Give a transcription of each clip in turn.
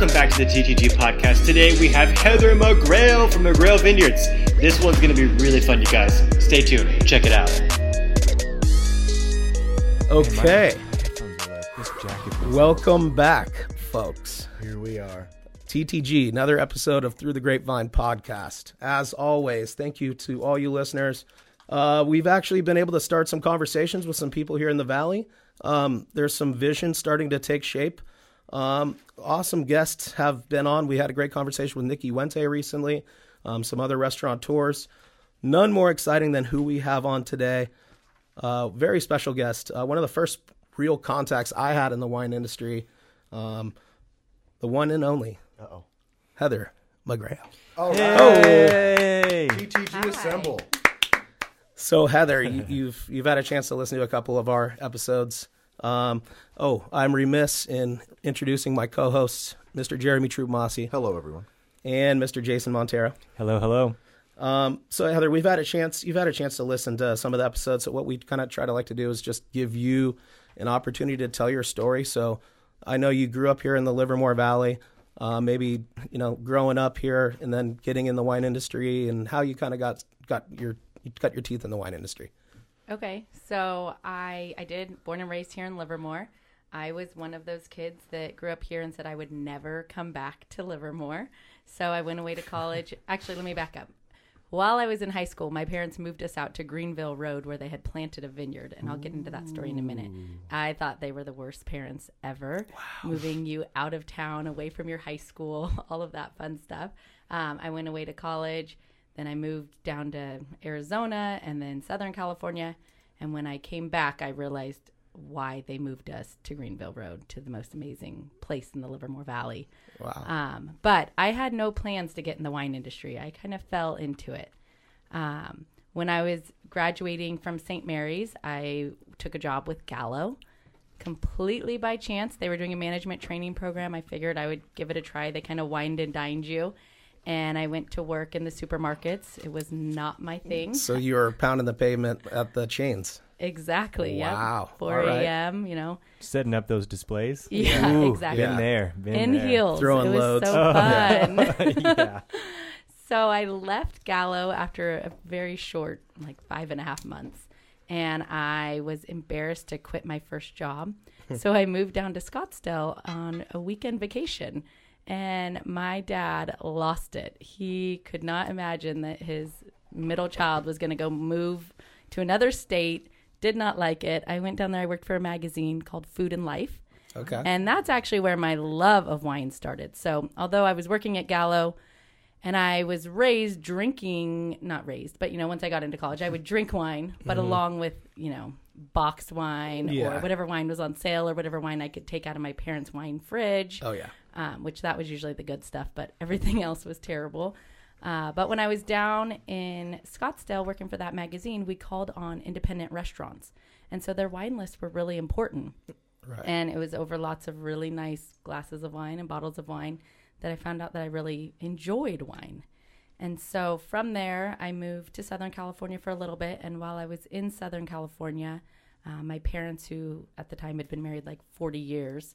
Welcome back to the TTG podcast. Today we have Heather McGrail from McGrail Vineyards. This one's going to be really fun, you guys. Stay tuned. Check it out. Okay. Welcome back, folks. Here we are. TTG, another episode of Through the Grapevine podcast. As always, thank you to all you listeners. Uh, we've actually been able to start some conversations with some people here in the Valley. Um, there's some vision starting to take shape. Um, awesome guests have been on. We had a great conversation with Nikki Wente recently, um, some other restaurateurs. None more exciting than who we have on today. Uh, very special guest. Uh, one of the first real contacts I had in the wine industry. Um, the one and only Uh-oh. Heather McGrail. Oh, Hey! TTG Assemble. So Heather, you, you've you've had a chance to listen to a couple of our episodes. Um, oh, I'm remiss in introducing my co-hosts, Mr. Jeremy Troop-Mossy Hello, everyone. and Mr. Jason Montero. Hello, hello. Um, so Heather, we've had a chance. You've had a chance to listen to some of the episodes. So what we kind of try to like to do is just give you an opportunity to tell your story. So I know you grew up here in the Livermore Valley. Uh, maybe you know growing up here and then getting in the wine industry and how you kind of got got your you cut your teeth in the wine industry. Okay, so I I did born and raised here in Livermore. I was one of those kids that grew up here and said I would never come back to Livermore. So I went away to college. Actually, let me back up. While I was in high school, my parents moved us out to Greenville Road where they had planted a vineyard, and I'll get into that story in a minute. I thought they were the worst parents ever, moving you out of town, away from your high school, all of that fun stuff. Um, I went away to college. Then I moved down to Arizona and then Southern California. And when I came back, I realized why they moved us to Greenville Road to the most amazing place in the Livermore Valley. Wow. Um, but I had no plans to get in the wine industry. I kind of fell into it. Um, when I was graduating from St. Mary's, I took a job with Gallo completely by chance. They were doing a management training program. I figured I would give it a try. They kind of wined and dined you. And I went to work in the supermarkets. It was not my thing. So you were pounding the pavement at the chains. Exactly. Yep. Wow. 4 All right. a.m., you know. Setting up those displays. Yeah, Ooh, exactly. Been there. Been In there. heels. Throwing it was loads. so Oh, fun. yeah. So I left Gallo after a very short, like five and a half months, and I was embarrassed to quit my first job. Hmm. so I moved down to Scottsdale on a weekend vacation, and my dad lost it. He could not imagine that his middle child was going to go move to another state. Did not like it. I went down there. I worked for a magazine called Food and Life. Okay. And that's actually where my love of wine started. So, although I was working at Gallo and I was raised drinking, not raised, but you know, once I got into college, I would drink wine, but mm-hmm. along with, you know, boxed wine Yeah. or whatever wine was on sale or whatever wine I could take out of my parents' wine fridge oh yeah. Um, which that was usually the good stuff, but everything else was terrible. Uh, but when I was down in Scottsdale working for that magazine, we called on independent restaurants. And so their wine lists were really important. Right. And it was over lots of really nice glasses of wine and bottles of wine that I found out that I really enjoyed wine. And so from there, I moved to Southern California for a little bit. And while I was in Southern California, uh, my parents, who at the time had been married like 40 years,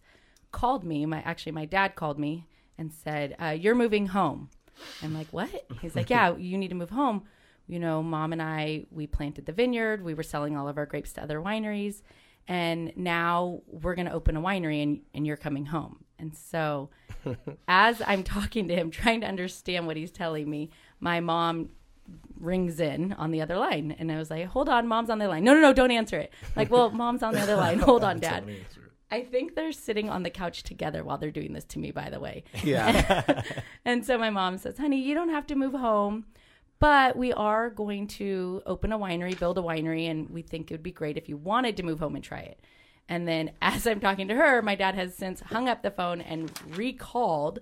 called me. My actually, my dad called me and said, uh, "You're moving home." I'm like, "What?" He's like, "Yeah, you need to move home." You know, mom and I we planted the vineyard. We were selling all of our grapes to other wineries, and now we're going to open a winery, and and you're coming home. And so, as I'm talking to him, trying to understand what he's telling me, my mom rings in on the other line. And I was like, hold on, mom's on the line. No, no, no, don't answer it. Like, well, mom's on the other line. Hold on, dad. I think they're sitting on the couch together while they're doing this to me, by the way. Yeah. And so my mom says, honey, you don't have to move home, but we are going to open a winery, build a winery, and we think it would be great if you wanted to move home and try it. And then as I'm talking to her, my dad has since hung up the phone and recalled.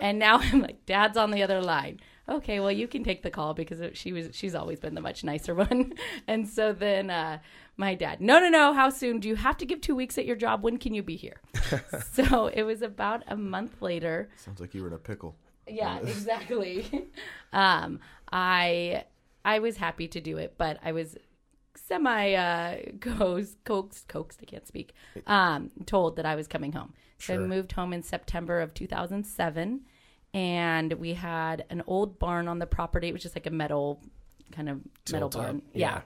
And now I'm like, Dad's on the other line. Okay, well you can take the call because she was she's always been the much nicer one. And so then uh, my dad, no, no, no. How soon? Do you have to give two weeks at your job? When can you be here? so it was about a month later. Sounds like you were in a pickle. Yeah, exactly. um, I I was happy to do it, but I was semi uh, coaxed, coaxed, coaxed, I can't speak, um, told that I was coming home. So I moved home in September of 2007, and we had an old barn on the property. It was just like a metal kind of metal barn. yeah.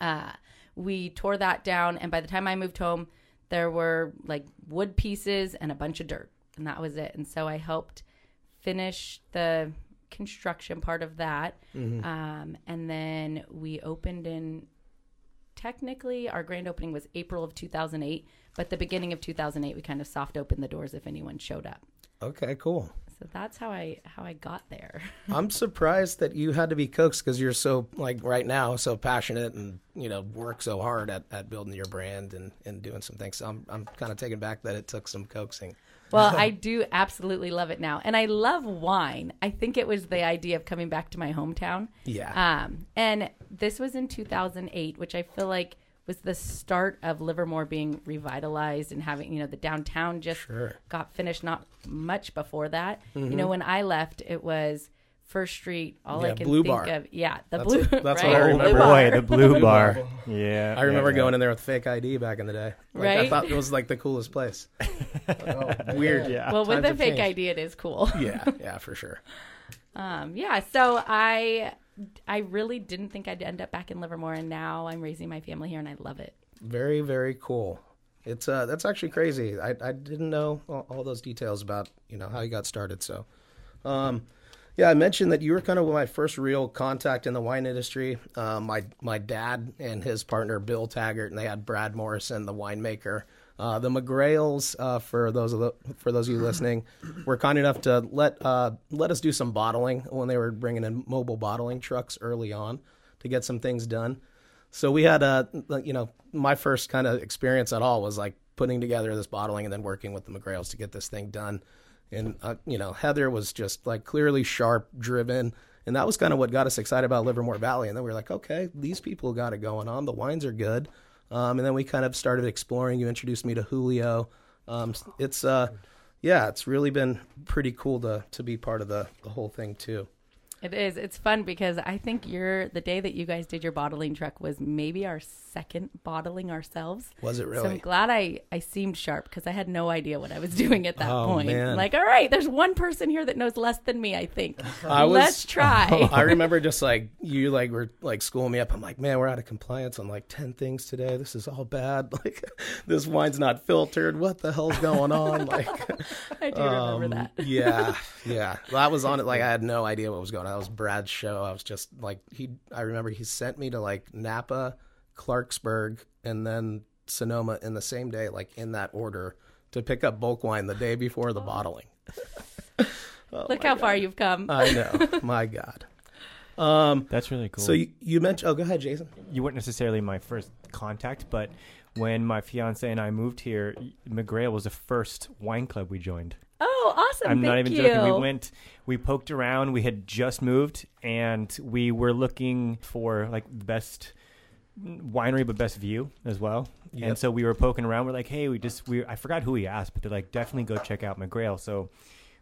Uh, we tore that down, and by the time I moved home, there were like wood pieces and a bunch of dirt, and that was it. And so I helped finish the construction part of that, Mm-hmm. um, and then we opened in. Technically, our grand opening was April of 2008, but the beginning of 2008, we kind of soft opened the doors if anyone showed up. Okay, cool. So that's how I how I got there. I'm surprised that you had to be coaxed because you're so like right now so passionate and you know work so hard at, at building your brand and, and doing some things. So I'm I'm kind of taken back that it took some coaxing. Well, I do absolutely love it now. And I love wine. I think it was the idea of coming back to my hometown. Yeah. Um, and this was in 2008, which I feel like was the start of Livermore being revitalized and having, you know, the downtown just Sure. Mm-hmm. got finished not much before that. You know, when I left, it was First Street. All I can Blue think Bar. of, yeah, the That's- blue. that's right? what I remember. Bar. Boy, the blue bar. Yeah. I remember yeah, going in there with fake ID back in the day. Like, I thought it was like the coolest place. Weird. Yeah. Well, with Times the fake changed. ID, it is cool. Yeah, yeah, for sure. Um, yeah, so I I really didn't think I'd end up back in Livermore, and now I'm raising my family here, and I love it. Very, very cool. It's uh, that's actually crazy. I, I didn't know all, all those details about you know how you got started. So, um, yeah, I mentioned that you were kind of my first real contact in the wine industry. Um, my my dad and his partner Bill Taggart, and they had Brad Morrison, the winemaker. Uh, the McGrails, uh, for those of the, for those of you listening, were kind enough to let uh, let us do some bottling when they were bringing in mobile bottling trucks early on to get some things done. So we had a, you know, my first kind of experience at all was like putting together this bottling and then working with the McGrails to get this thing done. And, uh, you know, Heather was just like clearly sharp, driven. And that was kind of what got us excited about Livermore Valley. And then we were like, okay, these people got it going on. The wines are good. Um, and then we kind of started exploring. You introduced me to Julio. Um, it's, uh, yeah, it's really been pretty cool to, to be part of the, the whole thing too. It is. It's fun because I think you're the day that you guys did your bottling truck was maybe our second bottling ourselves. Was it really? So I'm glad I, I seemed sharp because I had no idea what I was doing at that Oh, point. man. Like, all right, there's one person here that knows less than me, I think. I was- Let's try. I remember just like you like were like schooling me up. I'm like, man, we're out of compliance on like ten things today. This is all bad. Like this wine's not filtered. What the hell's going on? Like I do remember um, that. yeah, yeah. Well, I was on it like I had no idea what was going on. That was Brad's show. I was just like he I remember he sent me to like Napa, Clarksburg, and then Sonoma in the same day, like in that order, to pick up bulk wine the day before the bottling. Look how far you've come. I know. My God. Um That's really cool. so you, you mentioned oh go ahead, Jason. you weren't necessarily my first contact, but when my fiance and I moved here, McGrail was the first wine club we joined. Oh, awesome. I'm not even you. joking. We went, we poked around. We had just moved, and we were looking for like the best winery, but best view as well. Yep. And so we were poking around. We're like, hey, we just we I forgot who we asked, but they're like, definitely go check out McGrail. So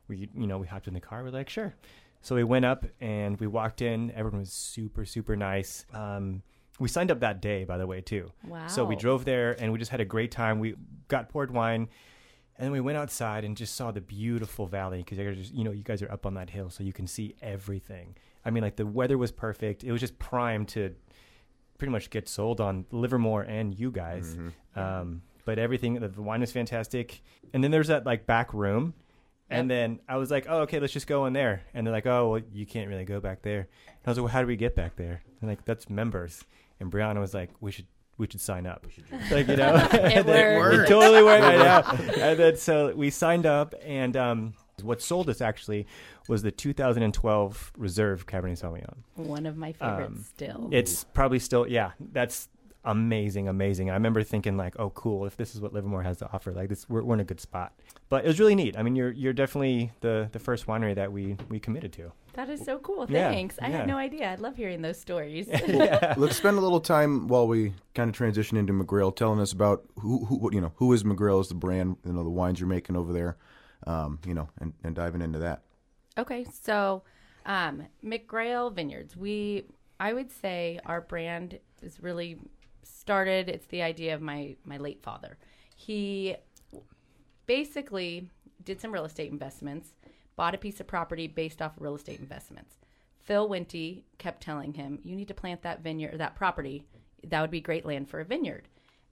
we you know we hopped in the car. We're like, sure. So we went up and we walked in. Everyone was super super nice. Um, we signed up that day, by the way, too. Wow. So we drove there and we just had a great time. We got poured wine. And then we went outside and just saw the beautiful valley because you guys, know, you guys are up on that hill, so you can see everything. I mean, like the weather was perfect. It was just primed to pretty much get sold on Livermore and you guys. Um, but everything, the the wine was fantastic. And then there's that like back room. And then I was like, oh, okay, let's just go in there. And they're like, oh, well, you can't really go back there. And I was like, well, how do we get back there? And like, that's members. And Brianna was like, we should we should sign up. Like, you know, It And then- worked. It totally worked. I know. And then so we signed up, and um, what sold us actually was the 2012 Reserve Cabernet Sauvignon. One of my favorites Um, still. It's probably still, yeah, that's amazing, amazing. I remember thinking like, oh, cool, if this is what Livermore has to offer, like this, we're, we're in a good spot. But it was really neat. I mean, you're you're definitely the the first winery that we we committed to. that is so cool. Yeah, Thanks. I yeah. had no idea. I love hearing those stories. Let's spend a little time while we kind of transition into McGrail, telling us about who, who you know, who is McGrail as the brand, you know, the wines you're making over there, um, you know, and, and diving into that. Okay, so um, McGrail Vineyards. We, I would say, our brand is really started. It's the idea of my my late father. He basically did some real estate investments, bought a piece of property based off of real estate investments. Phil Wente kept telling him, "You need to plant that vineyard, that property. That would be great land for a vineyard."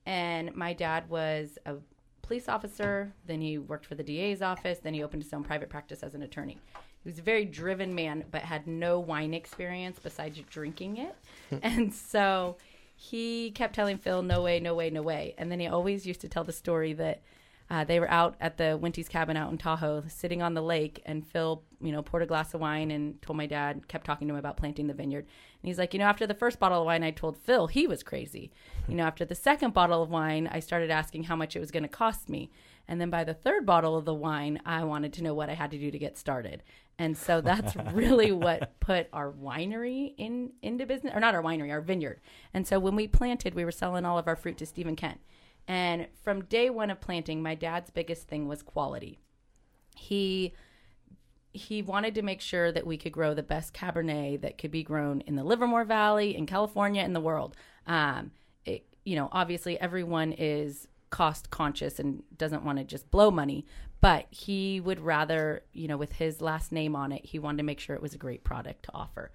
And my dad was a police officer. Then he worked for the DA's office. Then he opened his own private practice as an attorney. He was a very driven man, but had no wine experience besides drinking it. and so he kept telling Phil, no way, no way, no way. And then he always used to tell the story that uh, they were out at the Wente's cabin out in Tahoe, sitting on the lake, and Phil, you know, poured a glass of wine and told my dad, kept talking to him about planting the vineyard. And he's like, you know, after the first bottle of wine, I told Phil he was crazy. You know, after the second bottle of wine, I started asking how much it was going to cost me. And then by the third bottle of the wine, I wanted to know what I had to do to get started. And so that's really what put our winery in into business, or not our winery, our vineyard. And so when we planted, we were selling all of our fruit to Stephen Kent. And from day one of planting, my dad's biggest thing was quality. He he wanted to make sure that we could grow the best Cabernet that could be grown in the Livermore Valley, in California, in the world. Um, it, you know, obviously everyone is cost conscious and doesn't want to just blow money, but he would rather, you know, with his last name on it, he wanted to make sure it was a great product to offer.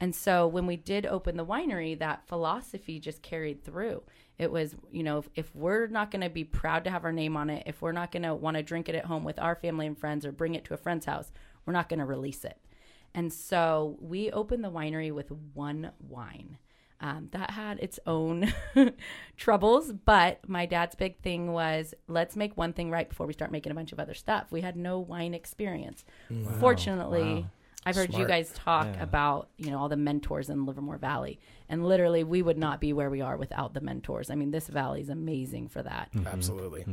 And so when we did open the winery, that philosophy just carried through. It was, you know, if, if we're not going to be proud to have our name on it, if we're not going to want to drink it at home with our family and friends or bring it to a friend's house, we're not going to release it. And so we opened the winery with one wine. Um, that had its own troubles, but my dad's big thing was let's make one thing right before we start making a bunch of other stuff. We had no wine experience. Fortunately, I've heard you guys talk Yeah. about you know all the mentors in Livermore Valley, and literally we would not be where we are without the mentors. I mean, this valley is amazing for that. Absolutely.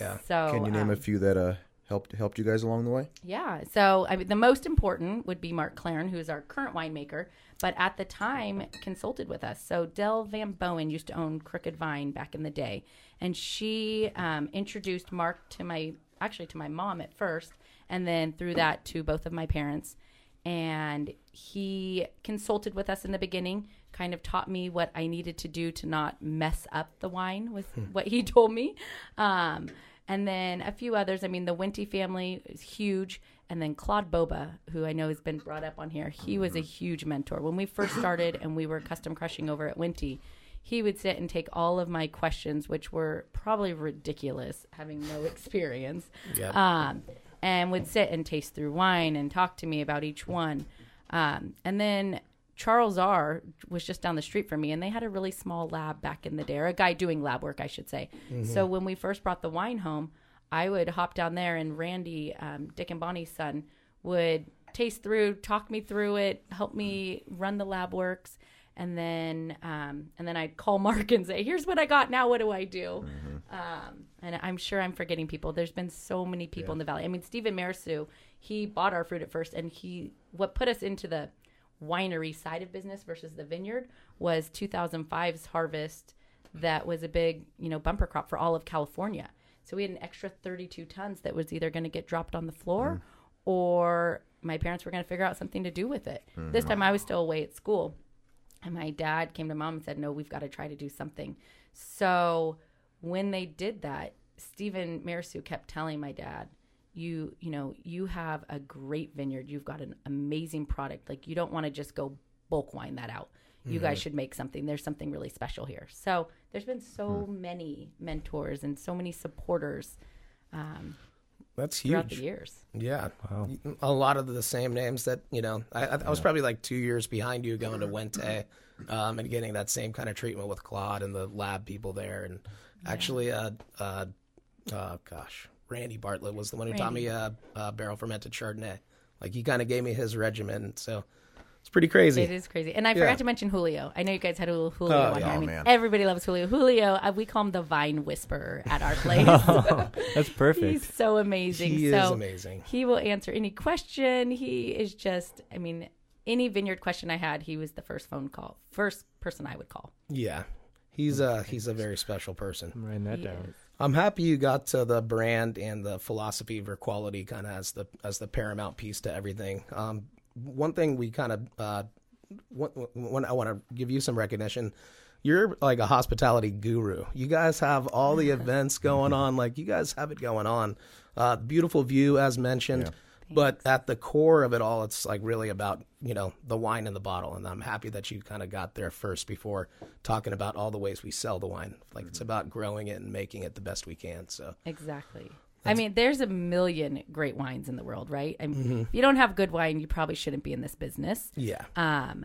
Yeah. So Can you name a um, few that uh helped helped you guys along the way? Yeah. So I mean, the most important would be Mark Clarin, who is our current winemaker, but at the time consulted with us. So Dell Van Bowen used to own Crooked Vine back in the day, and she um, introduced Mark to my actually to my mom at first, and then through that to both of my parents. And he consulted with us in the beginning, kind of taught me what I needed to do to not mess up the wine, with what he told me. Um, and then a few others. I mean, the Wente family is huge. And then Claude Boba, who I know has been brought up on here, he was a huge mentor. When we first started and we were custom crushing over at Wente, he would sit and take all of my questions, which were probably ridiculous, having no experience, Yep. um, and would sit and taste through wine and talk to me about each one. Um, and then Charles R was just down the street from me, and they had a really small lab back in the day, or a guy doing lab work, I should say. So when we first brought the wine home, I would hop down there, and Randy, um, Dick and Bonnie's son, would taste through, talk me through it, help me run the lab works, and then um, and then I'd call Mark and say, "Here's what I got. Now what do I do?" Um, and I'm sure I'm forgetting people. There's been so many people in the valley. I mean, Stephen Mirassou, he bought our fruit at first, and he what put us into the winery side of business versus the vineyard was 2005's harvest that was a big you know bumper crop for all of California. So we had an extra 32 tons that was either going to get dropped on the floor or my parents were going to figure out something to do with it. Mm-hmm. This time I was still away at school. And my dad came to mom and said, No, we've got to try to do something. So when they did that, Stephen Mirassou kept telling my dad, you you know you have a great vineyard you've got an amazing product like you don't want to just go bulk wine that out you guys should make something. There's something really special here. So there's been so many mentors and so many supporters um, That's throughout huge. the years. Yeah, a lot of the same names that you know. I, I, I was probably like two years behind you going to Wente, um, and getting that same kind of treatment with Claude and the lab people there. And actually, uh, uh, uh, gosh, Randy Bartlett was the one who taught me uh, uh, barrel fermented Chardonnay. Like he kind of gave me his regimen, so it's pretty crazy. It is crazy. And I Yeah. forgot to mention Julio. I know you guys had a little Julio Oh, on yeah. here. I Oh, mean, man. everybody loves Julio. Julio, uh, we call him the Vine Whisperer at our place. That's perfect. He's so amazing. He so is amazing. He will answer any question. He is just, I mean, any vineyard question I had, he was the first phone call, first person I would call. Yeah, he's a he's a very special person. I'm writing that He down. is. I'm happy you got to the brand and the philosophy for quality kind of as the as the paramount piece to everything. Um, one thing we kind of uh, one, one, I want to give you some recognition. you're like a hospitality guru. You guys have all the events going on. Like you guys have it going on. Uh, beautiful view, as mentioned. But at the core of it all, it's like really about you know the wine in the bottle, and I'm happy that you kind of got there first before talking about all the ways we sell the wine. Like it's about growing it and making it the best we can. So Exactly. I mean, there's a million great wines in the world, right? I mean, Mm-hmm. if you don't have good wine, you probably shouldn't be in this business. yeah, Um,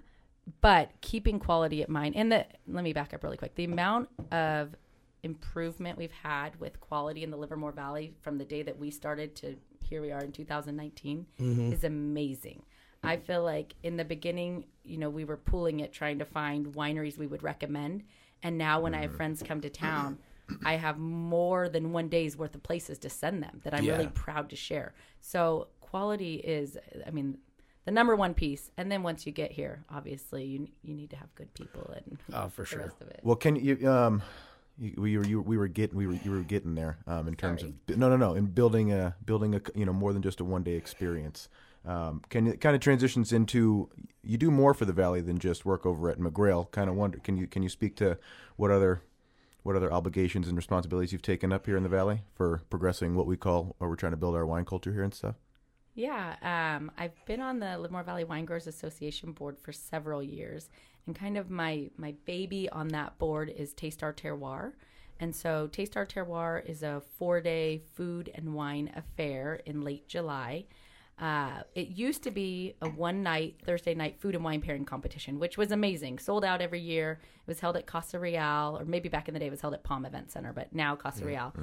but keeping quality at mind, and the let me back up really quick. The amount of improvement we've had with quality in the Livermore Valley from the day that we started to here we are in 2019 is amazing. I feel like in the beginning, you know, we were pooling it, trying to find wineries we would recommend, and now when I have friends come to town. I have more than one day's worth of places to send them that I'm Yeah. really proud to share. So quality is, I mean, the number one piece. And then once you get here, obviously you you need to have good people and oh for the sure. rest of it. Well, can you um, you, we were you, we were getting we were you were getting there um in terms of no no no in building a building a you know more than just a one day experience. Um, can it kind of transitions into you do more for the valley than just work over at McGrail. Kind of wonder can you can you speak to what other what other obligations and responsibilities you've taken up here in the valley for progressing what we call or we're trying to build our wine culture here and stuff. Yeah, um, I've been on the Livermore Valley Wine Growers Association board for several years, and kind of my my baby on that board is Taste Our Terroir. And so, Taste Our Terroir is a four day food and wine affair in late July. Uh, it used to be a one night Thursday night food and wine pairing competition, which was amazing. Sold out every year. It was held at Casa Real, or maybe back in the day it was held at Palm Event Center, but now Casa Real.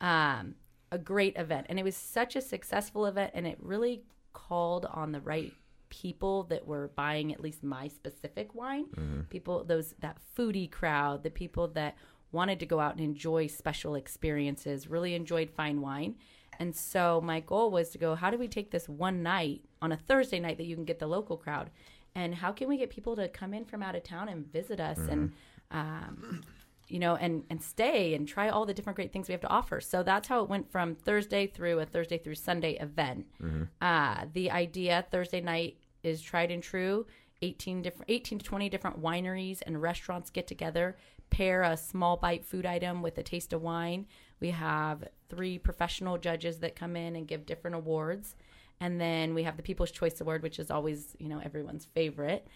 Um, a great event, and it was such a successful event, and it really called on the right people that were buying at least my specific wine. People, those that foodie crowd, the people that wanted to go out and enjoy special experiences, really enjoyed fine wine. And so my goal was to go, how do we take this one night on a Thursday night that you can get the local crowd? And how can we get people to come in from out of town and visit us and, um, you know, and, and stay and try all the different great things we have to offer. So that's how it went from Thursday through a Thursday through Sunday event. Uh, the idea Thursday night is tried and true. 18 different 18 to 20 different wineries and restaurants get together pair a small bite food item with a taste of wine we have three professional judges that come in and give different awards. And then we have the people's choice award which is always you know everyone's favorite.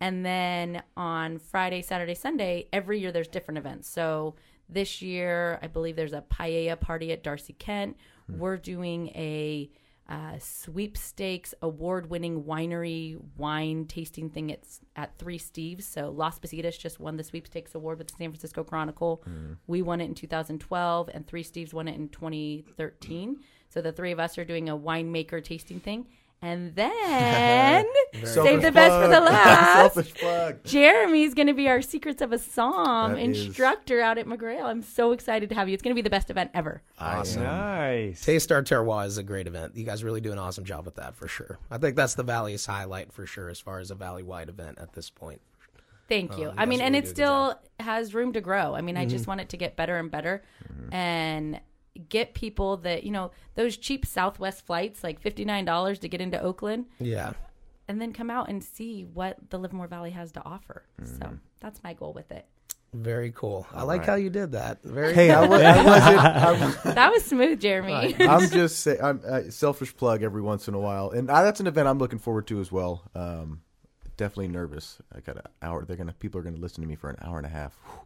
And then on friday saturday sunday every year there's different events. So this year i believe there's a paella party at Darcie Kent. Hmm. We're doing a uh, sweepstakes award-winning winery wine tasting thing it's at Three Steves. So Las Positas just won the sweepstakes award with the San Francisco Chronicle. We won it in 2012, and Three Steves won it in 2013. So the three of us are doing a winemaker tasting thing, and then save the best for the last. Selfish plug. Jeremy's going to be our Secrets of a Somm That is- instructor out at McGrail. I'm so excited to have you. It's going to be the best event ever. Awesome. Nice. Taste Our Terroir is a great event. You guys really do an awesome job with that for sure. I think that's the Valley's highlight for sure as far as a Valley wide event at this point. Thank uh, you. you I mean, and really it do a good still has room to grow. I mean, I just mm-hmm. want it to get better and better mm-hmm. and get people that, you know, those cheap Southwest flights, like $59 to get into Oakland, Yeah. and then come out and see what the Livermore Valley has to offer. So that's my goal with it. Very cool. I like how you did that. Very Hey, I, was, I wasn't. I, That was smooth, Jeremy. I'm just saying, I'm uh, selfish plug every once in a while, and uh, that's an event I'm looking forward to as well. Um, definitely nervous. I got an hour. They're gonna people are gonna listen to me for an hour and a half. Whew.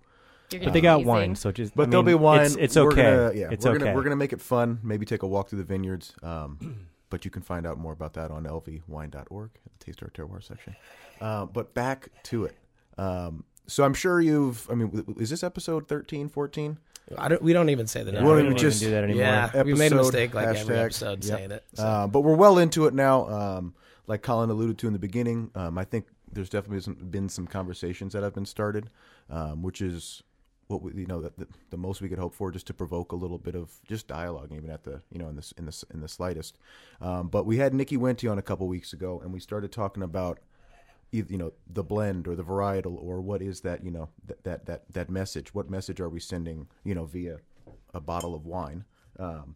You're But they got amazing. wine, so just. But I there'll be wine. It's, it's We're okay. Gonna, yeah, it's we're okay. Gonna, we're gonna make it fun. Maybe take a walk through the vineyards. Um, but you can find out more about that on lvwine.org, the Taste Our Terroir section. Uh, but back to it. Um, so I'm sure you've. I mean, w- w- is this episode 13, 14? I don't, we don't even say the Yeah, number. Well, we we don't just- even do that anymore. Yeah, we made a mistake like every episode yep. saying it. so. Uh, but we're well into it now. Um, like Colin alluded to in the beginning, um, I think there's definitely some, been some conversations that have been started, um, which is what we, you know that the, the most we could hope for, just to provoke a little bit of just dialogue, even at the you know in the in the in the slightest. Um, but we had Nikki Wente on a couple weeks ago, and we started talking about eith- you know the blend or the varietal or what is that you know that that that, that message what message are we sending you know via a bottle of wine um,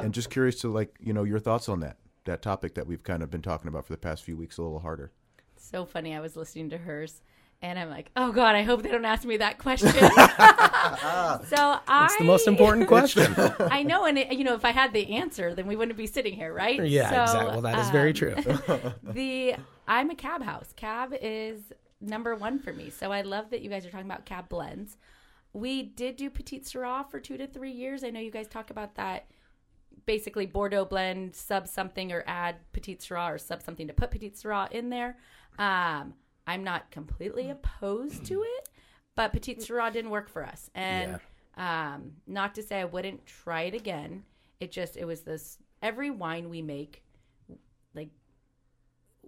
and just curious to like you know your thoughts on that that topic that we've kind of been talking about for the past few weeks a little harder So funny. I was listening to hers, And I'm like, oh God, I hope they don't ask me that question. so I. It's the most important question. I know, and it, you know, if I had the answer, then we wouldn't be sitting here, right? yeah, So, exactly. Well, that is very um, true. the I'm a cab house. Cab is number one for me. So I love that you guys are talking about cab blends. We did do Petite Syrah for two to three years. I know you guys talk about that. Basically, Bordeaux blend, sub something, or add Petite Syrah, or sub something to put Petite Syrah in there. Um, I'm not completely mm. opposed to mm. it, but Petite Syrah didn't work for us. And um, not to say I wouldn't try it again. It just it was this every wine we make, like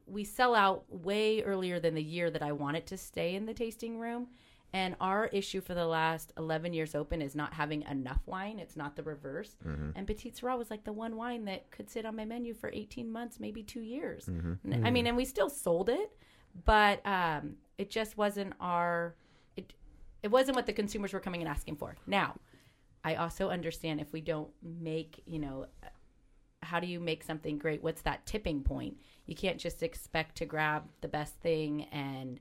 we sell out way earlier than the year that I want it to stay in the tasting room. And our issue for the last 11 years open is not having enough wine. It's not the reverse. Mm-hmm. And Petite Syrah was like the one wine that could sit on my menu for 18 months, maybe two years. Mm-hmm. And- I mean, and we still sold it, but um, it just wasn't our, it, it wasn't what the consumers were coming and asking for. Now, I also understand if we don't make, you know, how do you make something great? What's that tipping point? You can't just expect to grab the best thing and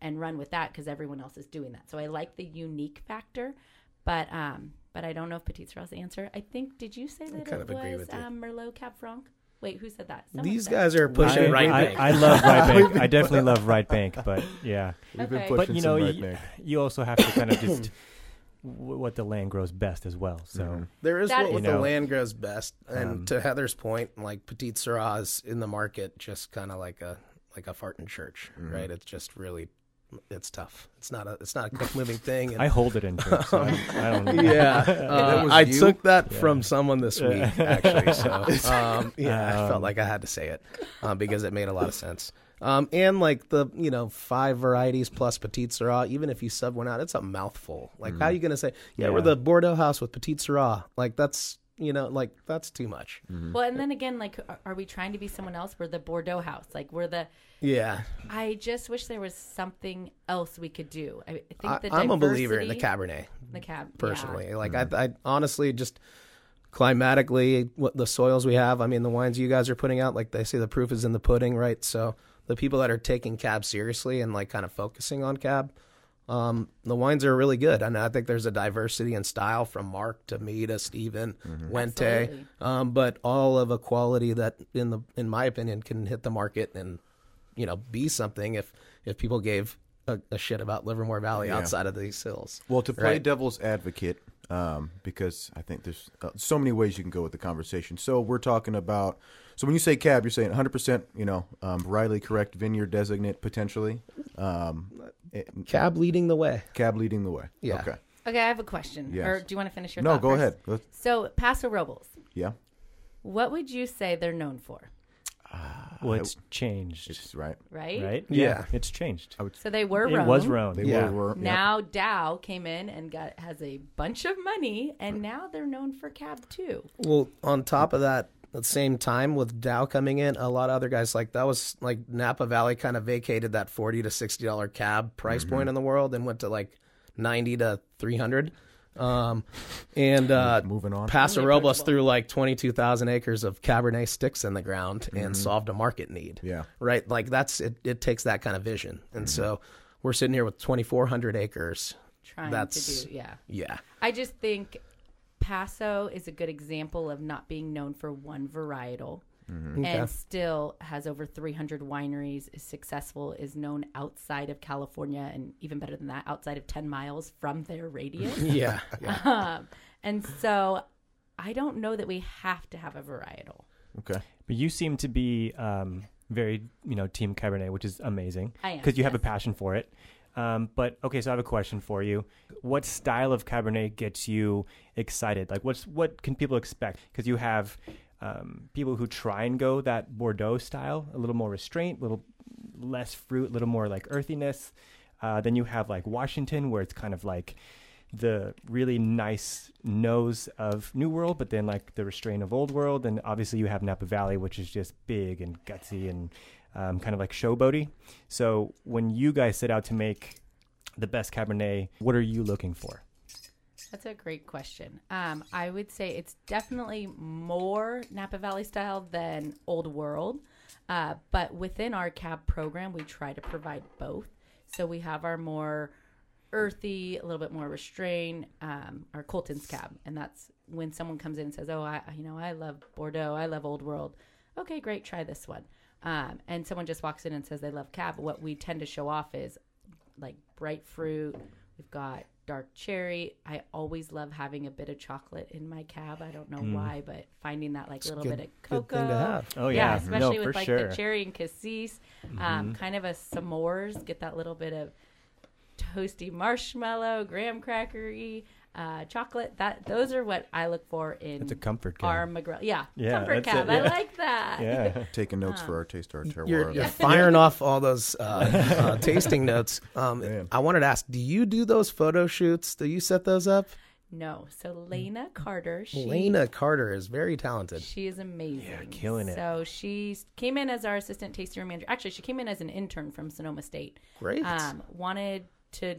and run with that because everyone else is doing that. So I like the unique factor, but um, but I don't know if Petite Syrah's answer. I think did you say that kind it of agree was with you. um, Merlot Cab Franc? Wait, who said that? Someone These said guys are pushing I, right I, bank. I love right bank. I definitely love right bank, but yeah. We've been Okay. pushing But you know, some right you, bank. you also have to kind of just w- what the land grows best as well. So Mm-hmm. There is That what is- with You the know, land grows best, and um, to Heather's point, like Petite Syrah is in the market, just kind of like a like a fart in church, Mm-hmm. right? It's just really, it's tough. It's not a it's not a quick moving thing. And, I hold it in church. So I, I don't. yeah, uh, I you? took that from someone this week, actually. So um, yeah, I Um, felt like I had to say it um, because it made a lot of sense. Um, and like the you know five varieties plus Petite Syrah, even if you sub one out, it's a mouthful. Like how are you gonna say, yeah, we're the Bordeaux house with Petite Syrah? Like that's you know like that's too much. Mm-hmm. Well, and then again, like, are- are we trying to be someone else? We're the Bordeaux house. Like, we're the. Yeah, I just wish there was something else we could do. I I think I, the I'm a believer in the Cabernet The cab personally. Like mm-hmm. I, I honestly just climatically, what the soils we have. I mean, the wines you guys are putting out, like they say, the proof is in the pudding, right? So the people that are taking cab seriously and like kind of focusing on cab, um, the wines are really good. And I think there's a diversity in style from Mark to me to Steven, Wente, um, but all of a quality that, in the in my opinion, can hit the market and you know be something if if people gave a, a shit about Livermore Valley outside of these hills. Well, to play Right. devil's advocate, um, because I think there's uh, so many ways you can go with the conversation. So we're talking about. So when you say cab, you're saying 100, percent you know, um, varietally correct vineyard designate potentially. Um, it- Cab leading the way. cab leading the way. Yeah. Okay. Okay, I have a question. Yes. Or do you want to finish your No, go first? ahead. Let's, So, Paso Robles, yeah. what would you say they're known for? Uh, well, it's changed, It's right. Right? right? Yeah. it's changed. So they were It Rhone. was Rhone. They Yeah. were. were yeah. Now Daou came in and got has a bunch of money, and now they're known for cab too. Well, on top of that, at the same time with Daou coming in, a lot of other guys like that was like Napa Valley kind of vacated that forty to sixty dollar cab price mm-hmm. point in the world and went to like ninety to three hundred. Um, and uh, Moving on. Paso Robles approachable. threw like twenty two thousand acres of Cabernet sticks in the ground and solved a market need. Yeah. right. Like that's it. It takes that kind of vision, and so we're sitting here with twenty four hundred acres. Trying That's- to do, yeah. Yeah, I just think Paso is a good example of not being known for one varietal. Okay. And still has over 300 wineries, is successful, is known outside of California, and even better than that, outside of 10 miles from their radius. yeah, yeah. um, and so I don't know that we have to have a varietal. Okay. But you seem to be um, very, you know, Team Cabernet, which is amazing because you have a passion for it. Um, but okay, so I have a question for you. What style of Cabernet gets you excited? Like, what's what can people expect? Because you have um, people who try and go that Bordeaux style, a little more restraint, a little less fruit, a little more like earthiness. Uh, then you have like Washington, where it's kind of like the really nice nose of New World, but then like the restraint of Old World. And obviously you have Napa Valley, which is just big and gutsy and um, kind of like showboaty. So when you guys set out to make the best Cabernet, what are you looking for? That's a great question. Um, I would say it's definitely more Napa Valley style than Old World. Uh, but within our cab program, we try to provide both. So we have our more earthy, a little bit more restrained, um, our Colton's cab, and that's when someone comes in and says, "Oh, I, you know, I love Bordeaux, I love Old World." Okay, great, try this one. Um, and someone just walks in and says they love cab. What we tend to show off is like bright fruit. We've got dark cherry. I always love having a bit of chocolate in my cab. I don't know why, but finding that like little good- bit of cocoa. thing to have. Oh yeah, yeah, especially no, with like sure. the cherry and cassis, um, kind of a s'mores. Get that little bit of toasty marshmallow, graham crackery, uh, chocolate. That those are what I look for in It's a comfort our cab. McGrail. Yeah, Yeah, comfort that's it, cab. I like that. Yeah. Taking notes for our taste our terroir. You're, you're firing off all those uh, uh, tasting notes. Um, I wanted to ask, do you do those photo shoots? Do you set those up? No, so Lena Carter. She, Lena Carter is very talented. She is amazing. Yeah, killing it. So she came in as our assistant tasting room manager. Actually, she came in as an intern from Sonoma State. Great. Um, wanted to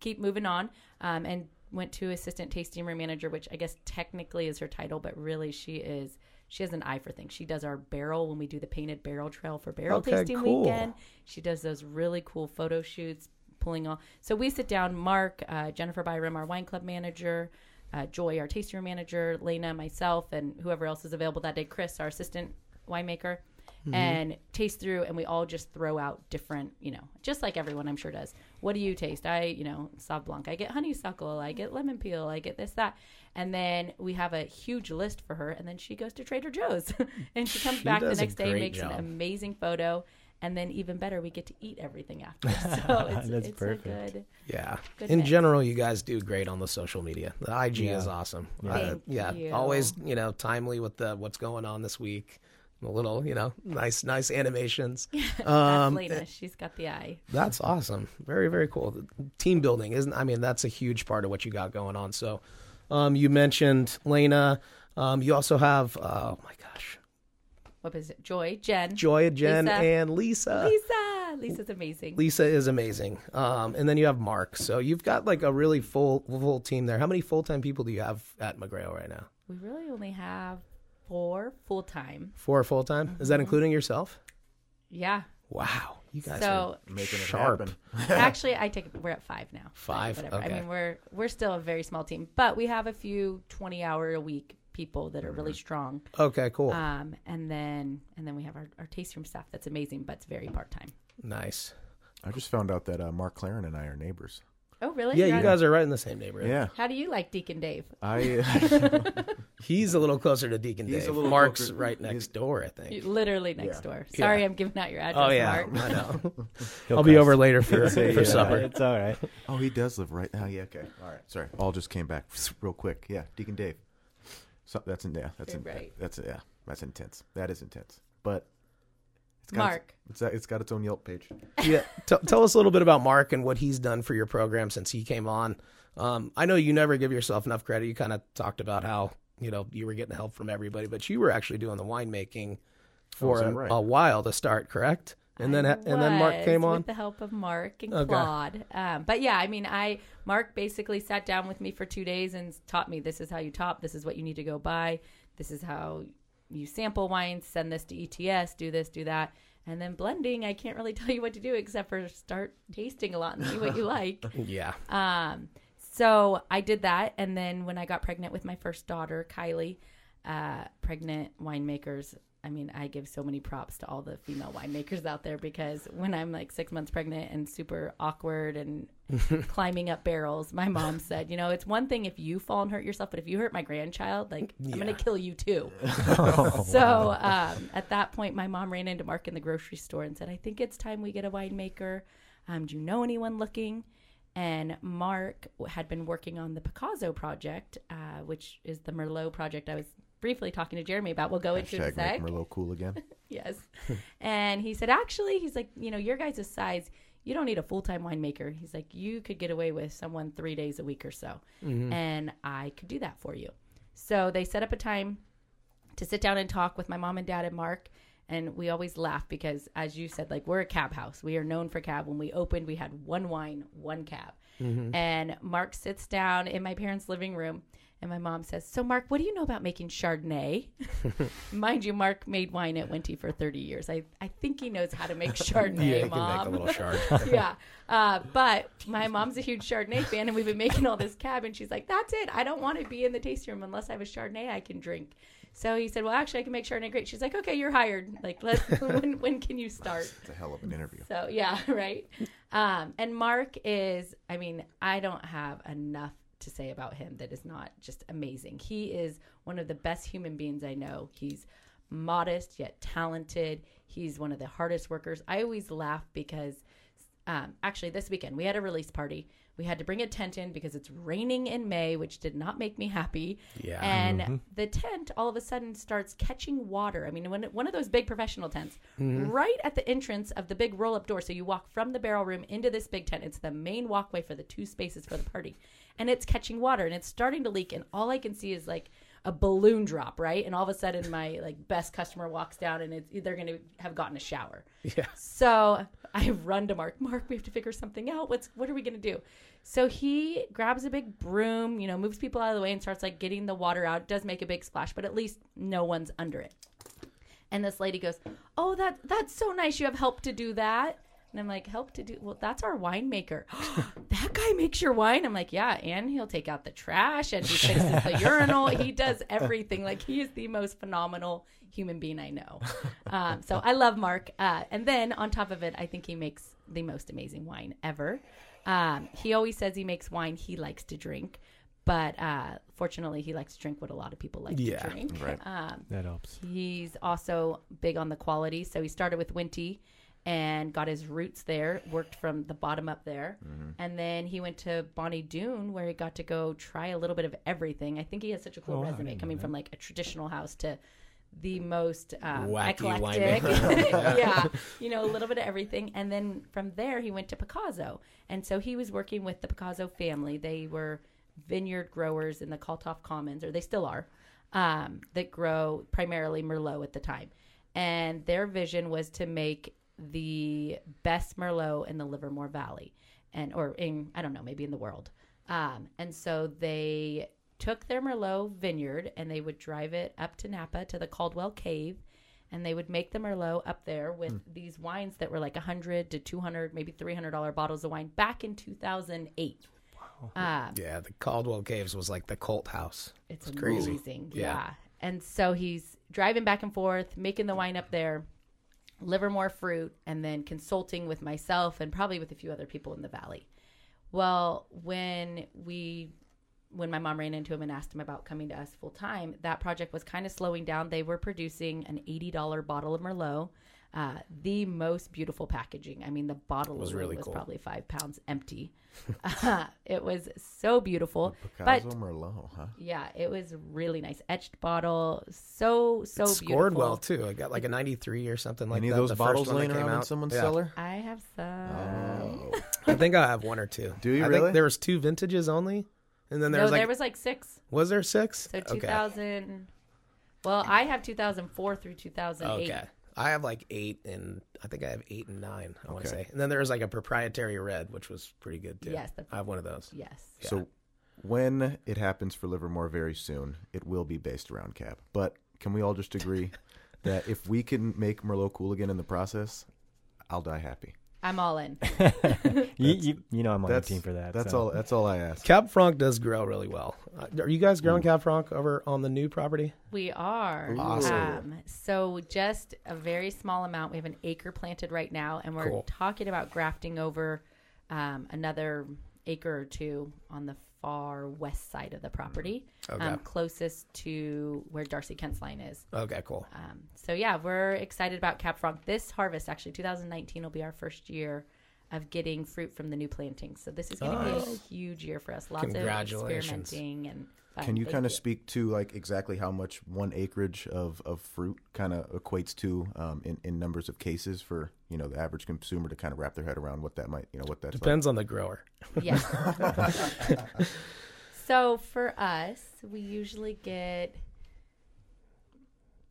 keep moving on, um, and went to assistant tasting room manager, which I guess technically is her title, but really she is. She has an eye for things. She does our barrel when we do the painted barrel trail for barrel Okay, tasting cool. weekend. She does those really cool photo shoots, pulling all. So we sit down. Mark, uh, Jennifer Byram, our wine club manager, uh, Joy, our tasting room manager, Lena, myself, and whoever else is available that day. Chris, our assistant winemaker, and taste through, and we all just throw out different, you know, just like everyone I'm sure does. What do you taste? I, you know, Sauv Blanc. I get honeysuckle. I get lemon peel. I get this, that. And then we have a huge list for her, and then she goes to Trader Joe's, and she comes She back the next day, great makes job. an amazing photo, and then even better, we get to eat everything after. So it's, That's it's perfect. a good. Yeah. Good In mix. general, you guys do great on the social media. The IG is awesome. Yeah. Uh, Thank yeah. you. Always, you know, timely with the what's going on this week. A little, you know, nice, nice animations. That's Um, Lena. She's got the eye. That's awesome. Very, very cool. Team building isn't. I mean, that's a huge part of what you got going on. So, um, you mentioned Lena. Um, you also have. Oh my gosh, What is it? Joy, Jen, Joy, Jen, Lisa. and Lisa. Lisa. Lisa's amazing. Lisa is amazing. Um, and then you have Mark. So you've got like a really full full team there. How many full time people do you have at McGrail right now? We really only have four full time. Four full time. Is that Mm-hmm. including yourself? Yeah. Wow, you guys So are making it sharp. happen. actually, I take we're at five now. Five? Whatever. Okay. I mean, we're we're still a very small team, but we have a few twenty hour a week people that are really Mm-hmm. strong. Okay, cool. Um, and then and then we have our, our taste room staff that's amazing, but it's very part time. nice. I just found out that uh, Mark Clarin and I are neighbors. Oh, really? Yeah, You're you on- guys are right in the same neighborhood. Yeah, How do you like Deacon Dave? I. Uh, he's a little closer to Deacon He's Dave. a little Mark's closer- right he's- next door, I think. Literally next Yeah. door. Sorry, Yeah. I'm giving out your address, Oh yeah, Mark. I know. He'll I'll be over later for Say, for yeah, supper. It's all right. oh, he does live right. Oh, yeah. Okay. All right. Sorry. All just came back real quick. Yeah, Deacon Dave. So that's in yeah. That's in, right. That's yeah. That's intense. That is intense. But it's got Mark. Its, it's it's got its own Yelp page. yeah, t- tell us a little bit about Mark and what he's done for your program since he came on. Um, I know you never give yourself enough credit. You kind of talked about how you know you were getting help from everybody, but you were actually doing the winemaking for Oh, a, right? a while to start, correct? And then I and then Mark came on. with the help of Mark and Okay. Claude. Um, but yeah, I mean, I Mark basically sat down with me for two days and taught me this is how you top, this is what you need to go buy, this is how you sample wines, send this to ETS, do this, do that. And then blending, I can't really tell you what to do except for start tasting a lot and see what you like. yeah, Um, so I did that, and then when I got pregnant with my first daughter, Kylie, uh, pregnant winemakers. I mean, I give so many props to all the female winemakers out there because when I'm like six months pregnant and super awkward and climbing up barrels, my mom said, you know, it's one thing if you fall and hurt yourself, but if you hurt my grandchild, like I'm gonna kill you too. so um, at that point, my mom ran into Mark in the grocery store and said, I think it's time we get a winemaker. Um, do you know anyone looking? And Mark had been working on the Picasso project, uh, which is the Merlot project I was briefly talking to Jeremy about. We'll go into it in a Hashtag make sec. Merlot cool again. Yes. and he said, actually, he's like, you know, your guys' size, you don't need a full time winemaker. He's like, you could get away with someone three days a week or so. Mm-hmm. And I could do that for you. So they set up a time to sit down and talk with my mom and dad and Mark. And we always laugh because, as you said, like we're a cab house. We are known for cab. When we opened, we had one wine, one cab. Mm-hmm. And Mark sits down in my parents' living room And my mom says, "So, Mark, what do you know about making Chardonnay?" Mind you, Mark made wine at Wente for 30 years. I, I think he knows how to make Chardonnay, Yeah, can mom. make a little yeah. Uh, but my mom's a huge Chardonnay fan, and we've been making all this cab, and she's like, "That's it. I don't want to be in the tasting room unless I have a Chardonnay I can drink." So he said, "Well, actually, I can make Chardonnay great." She's like, "Okay, you're hired. Like, let when when can you start?" It's a hell of an interview. So yeah, right. Um, and Mark is, I mean, I don't have enough to say about him that is not just amazing. He is one of the best human beings I know. He's modest yet talented. He's one of the hardest workers. I always laugh because um, actually this weekend we had a release party. We had to bring a tent in because it's raining in May, which did not make me happy. Yeah. And mm-hmm. the tent all of a sudden starts catching water. I mean, when one of those big professional tents, mm-hmm. right at the entrance of the big roll up door. So you walk from the barrel room into this big tent. It's the main walkway for the two spaces for the party. And it's catching water and it's starting to leak. And all I can see is like a balloon drop, right? And all of a sudden, my like best customer walks down, and it's they're going to have gotten a shower. Yeah. So I run to Mark. Mark, we have to figure something out. What's what are we gonna do? So he grabs a big broom, you know, moves people out of the way and starts like getting the water out. It does make a big splash, but at least no one's under it. And this lady goes, "Oh, that that's so nice. You have help to do that." And I'm like, "Help to do? Well, that's our winemaker. that guy makes your wine." I'm like, "Yeah, and he'll take out the trash and he fixes the urinal. He does everything. Like he is the most phenomenal human being I know." Um, so I love Mark. Uh, and then on top of it, I think he makes the most amazing wine ever. Um, he always says he makes wine he likes to drink. But uh, fortunately, he likes to drink what a lot of people like Yeah, to drink. right. Um, That helps. He's also big on the quality. So he started with Wente and got his roots there, worked from the bottom up there. And then he went to Bonny Doon where he got to go try a little bit of everything. I think he has such a cool Oh, resume coming from like a traditional house to the most um, Wacky eclectic. winemaker. yeah, you know, a little bit of everything. And then from there, he went to Picasso. And so he was working with the Picasso family. They were vineyard growers in the Kalthoff Commons, or they still are, um, that grow primarily Merlot at the time. And their vision was to make the best Merlot in the Livermore Valley, and or in I don't know, maybe in the world. Um, and so they took their Merlot vineyard and they would drive it up to Napa to the Caldwell Cave, and they would make the Merlot up there with these wines that were like 100 to 200, maybe 300 dollar bottles of wine back in 2008. Um, Yeah, the Caldwell Caves was like the cult house. it's It's crazy. amazing. Yeah. Yeah. And so he's driving back and forth, making the wine up there, Livermore fruit, and then consulting with myself and probably with a few other people in the valley. Well, when we when my mom ran into him and asked him about coming to us full time, that project was kind of slowing down. They were producing an eighty dollar bottle of Merlot, uh, the most beautiful packaging. I mean, the bottle was really was cool. probably five pounds empty. Uh, it was so beautiful, Picasso but Merlot, huh? yeah, it was really nice. Etched bottle, so so It beautiful. scored well too. I got like a 93 or something like Any that. of those the first bottles one that laying came around in out. someone's Yeah. cellar? I have some. Oh, I think I have one or two. Do you I really? Think there was two vintages only, and then there no, was like there was like six. was there six? So okay. 2000. Well, I have 2004 through 2008. Okay. I have like eight and I think I have eight and nine. I want to Okay. say, and then there was like a proprietary red, which was pretty good too. Yes, the- I have one of those. Yes. So when it happens for Livermore very soon, it will be based around Cab. But can we all just agree that if we can make Merlot cool again in the process, I'll die happy. I'm all in. You, you, you know I'm on the That's team for that. That's so. all. That's all I ask. Cab Franc does grow really well. Uh, are you guys growing Cab Franc over on the new property? We are. Awesome. Um, so just a very small amount. We have an acre planted right now, and we're Cool. talking about grafting over um, another acre or two on the far west side of the property, Okay. um, closest to where Darcie Kent's line is. Okay, cool. Um, so yeah, we're excited about Cab Franc. This harvest, actually, 2019 will be our first year of getting fruit from the new plantings. So this is going to be a huge year for us. Lots of experimenting and. Fun. Can you kind of speak to like exactly how much one acreage of, of fruit kind of equates to um, in, in numbers of cases for you know the average consumer to kind of wrap their head around what that might you know what that's like? Depends on the grower. Yeah. so for us, we usually get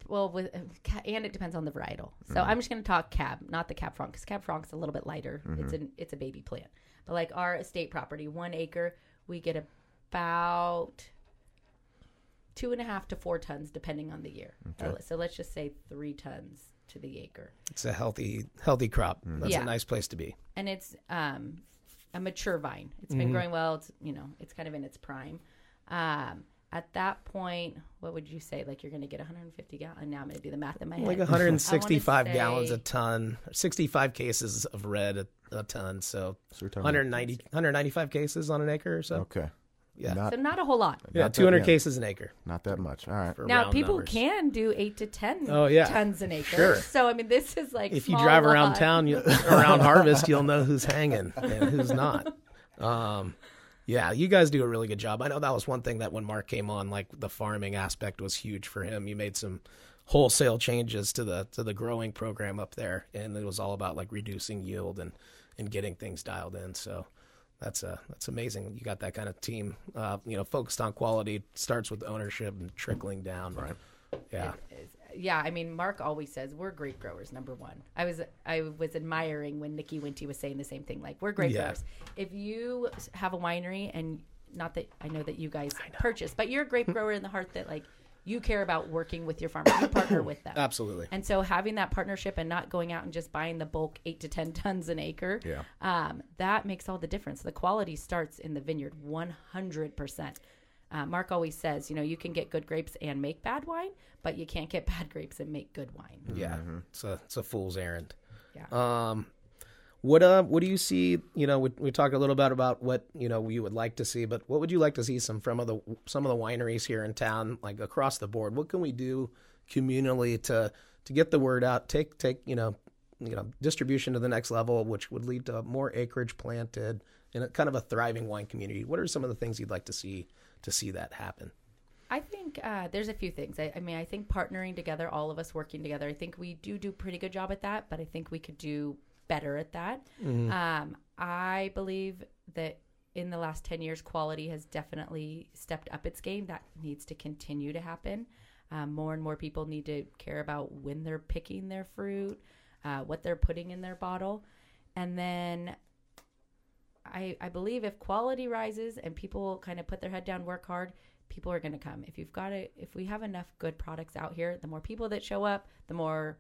well with uh, and it depends on the varietal. So I'm just going to talk cab, not the cab franc, because cab franc's a little bit lighter. It's an it's a baby plant. But like our estate property, one acre, we get about two and a half to four tons, depending on the year. Uh, So let's just say three tons to the acre. It's a healthy healthy crop. That's Yeah. a nice place to be. and it's um, a mature vine. It's been growing well. It's you know it's kind of in its prime. Um, at that point, what would you say? Like you're going to get 150 gallons. Now I'm going to do the math in my head. Like 165 I wanna gallons a ton, 65 cases of red a, a ton. So So we're talking 190, 195 cases on an acre or so. Okay. Yeah. Not, So not a whole lot. Yeah, not that- 200 yeah, cases an acre. Not that much. All right. for Now round people numbers. can do eight to ten Oh, yeah. tons an acre. Sure. So I mean, this is like If you small drive around lot. town, you, around harvest, you'll know who's hanging and who's not. Um, yeah, you guys do a really good job. I know that was one thing that when Mark came on, like the farming aspect was huge for him. You made some wholesale changes to the to the growing program up there, and it was all about like reducing yield and and getting things dialed in. So that's uh that's amazing. You got that kind of team, uh, you know, focused on quality. Starts with ownership and trickling down. Right. Yeah. yeah, I mean, Mark always says we're grape growers. Number one, I was I was admiring when Nikki Wente was saying the same thing. Like we're grape Yeah. growers. If you have a winery, and not that I know that you guys purchase, but you're a grape grower in the heart that like you care about working with your farmers. You partner with them. Absolutely. And so having that partnership and not going out and just buying the bulk eight to ten tons an acre, Yeah. um, that makes all the difference. The quality starts in the vineyard, one hundred percent. Uh, Mark always says, you know, you can get good grapes and make bad wine, but you can't get bad grapes and make good wine. Yeah, it's a it's a fool's errand. Yeah. Um, what uh, what do you see? You know, we, we a little bit about what you know you would like to see, but what would you like to see some from of the some of the wineries here in town, like across the board? What can we do communally to to get the word out? Take take you know you know distribution to the next level, which would lead to more acreage planted in a kind of a thriving wine community. What are some of the things you'd like to see to see that happen? I think uh, there's a few things. I, I mean, I think partnering together, all of us working together, I think we do do pretty good job at that, but I think we could do better at that. Um, I believe that in the last 10 years, quality has definitely stepped up its game. That needs to continue to happen. Um, more and more people need to care about when they're picking their fruit, uh, what they're putting in their bottle. And then I, I believe if quality rises and people kind of put their head down, work hard, people are going to come. If you've got it, if we have enough good products out here, the more people that show up, the more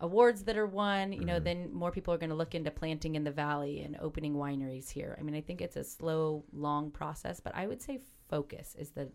awards that are won, you know, mm-hmm. then more people are going to look into planting in the valley and opening wineries here. I mean, I think it's a slow, long process, but I would say focus is the,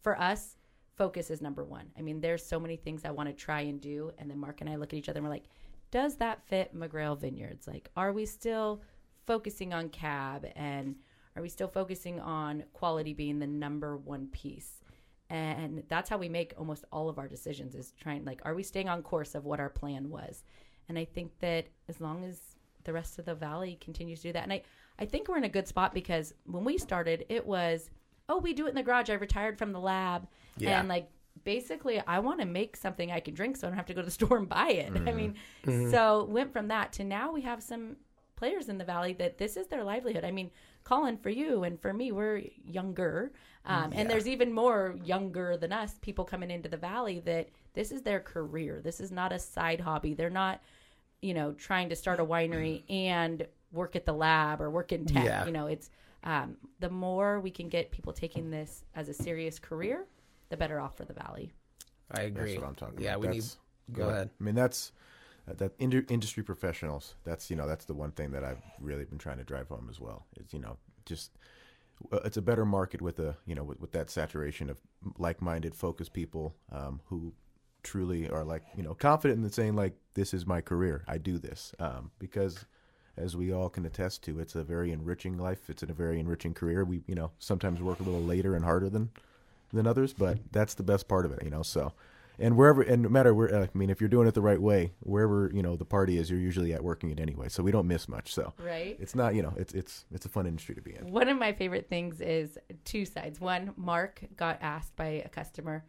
for us, focus is number one. I mean, there's so many things I want to try and do. And then Mark and I look at each other and we're like, does that fit McGrail Vineyards? Like, are we still focusing on cab and are we still focusing on quality being the number one piece? And that's how we make almost all of our decisions is trying like, are we staying on course of what our plan was? And I think that as long as the rest of the valley continues to do that, and I, I think we're in a good spot because when we started, it was, oh, we do it in the garage. I retired from the lab. Yeah. And like, basically, I want to make something I can drink so I don't have to go to the store and buy it. I mm-hmm. mean, mm-hmm. so went from that to now we have some players in the valley that this is their livelihood. I mean, Colin, for you and for me, we're younger, um, and there's even more younger than us people coming into the valley that this is their career. This is not a side hobby. They're not, you know, trying to start a winery and work at the lab or work in tech. Yeah. You know, it's um, the more we can get people taking this as a serious career, the better off for the valley. I agree. That's what I'm talking yeah, about. we That's- need. Go ahead. I mean, that's uh, that indu- industry professionals. That's you know that's the one thing that I've really been trying to drive home as well. Is you know just uh, it's a better market with a you know with, with that saturation of like-minded, focused people um, who truly are like you know confident in saying like this is my career. I do this um, because as we all can attest to, it's a very enriching life. It's a very enriching career. We you know sometimes work a little later and harder than than others, but that's the best part of it. You know so and wherever and no matter where uh, i mean if you're doing it the right way wherever you know the party is you're usually at working it anyway so we don't miss much so Right. it's not you know it's it's it's a fun industry to be in One of my favorite things is two sides. One, Mark got asked by a customer,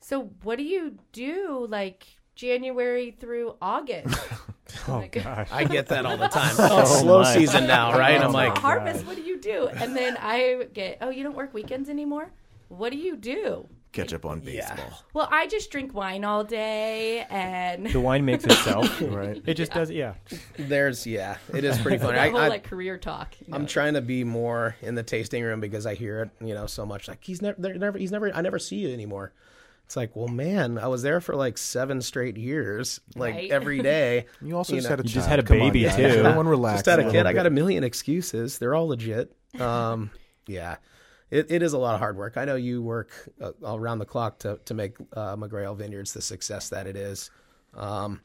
"So what do you do like January through August?" Oh Like- gosh. I get that all the time. Oh, it's slow my. season now, right? Oh I'm like, harvest. What do you do? And then I get, "Oh, you don't work weekends anymore? What do you do?" Catch up on baseball. Yeah. Well, I just drink wine all day, and The wine makes itself. Right. It just does. Yeah. There's yeah, it is pretty funny. the I, whole I, like career talk. you I'm trying to be more in the tasting room because I hear it, you know, so much. Like he's never, never, he's never, I never see you anymore. It's like, well, man, I was there for like seven straight years, like Right. every day. You also You just know. had a You just had a Come baby, guys. too. Everyone relax. Just had a kid. I got a million excuses. They're all legit. Um, yeah, it, it is a lot of hard work. I know you work uh, all around the clock to to make uh, McGrail Vineyards the success that it is. Um,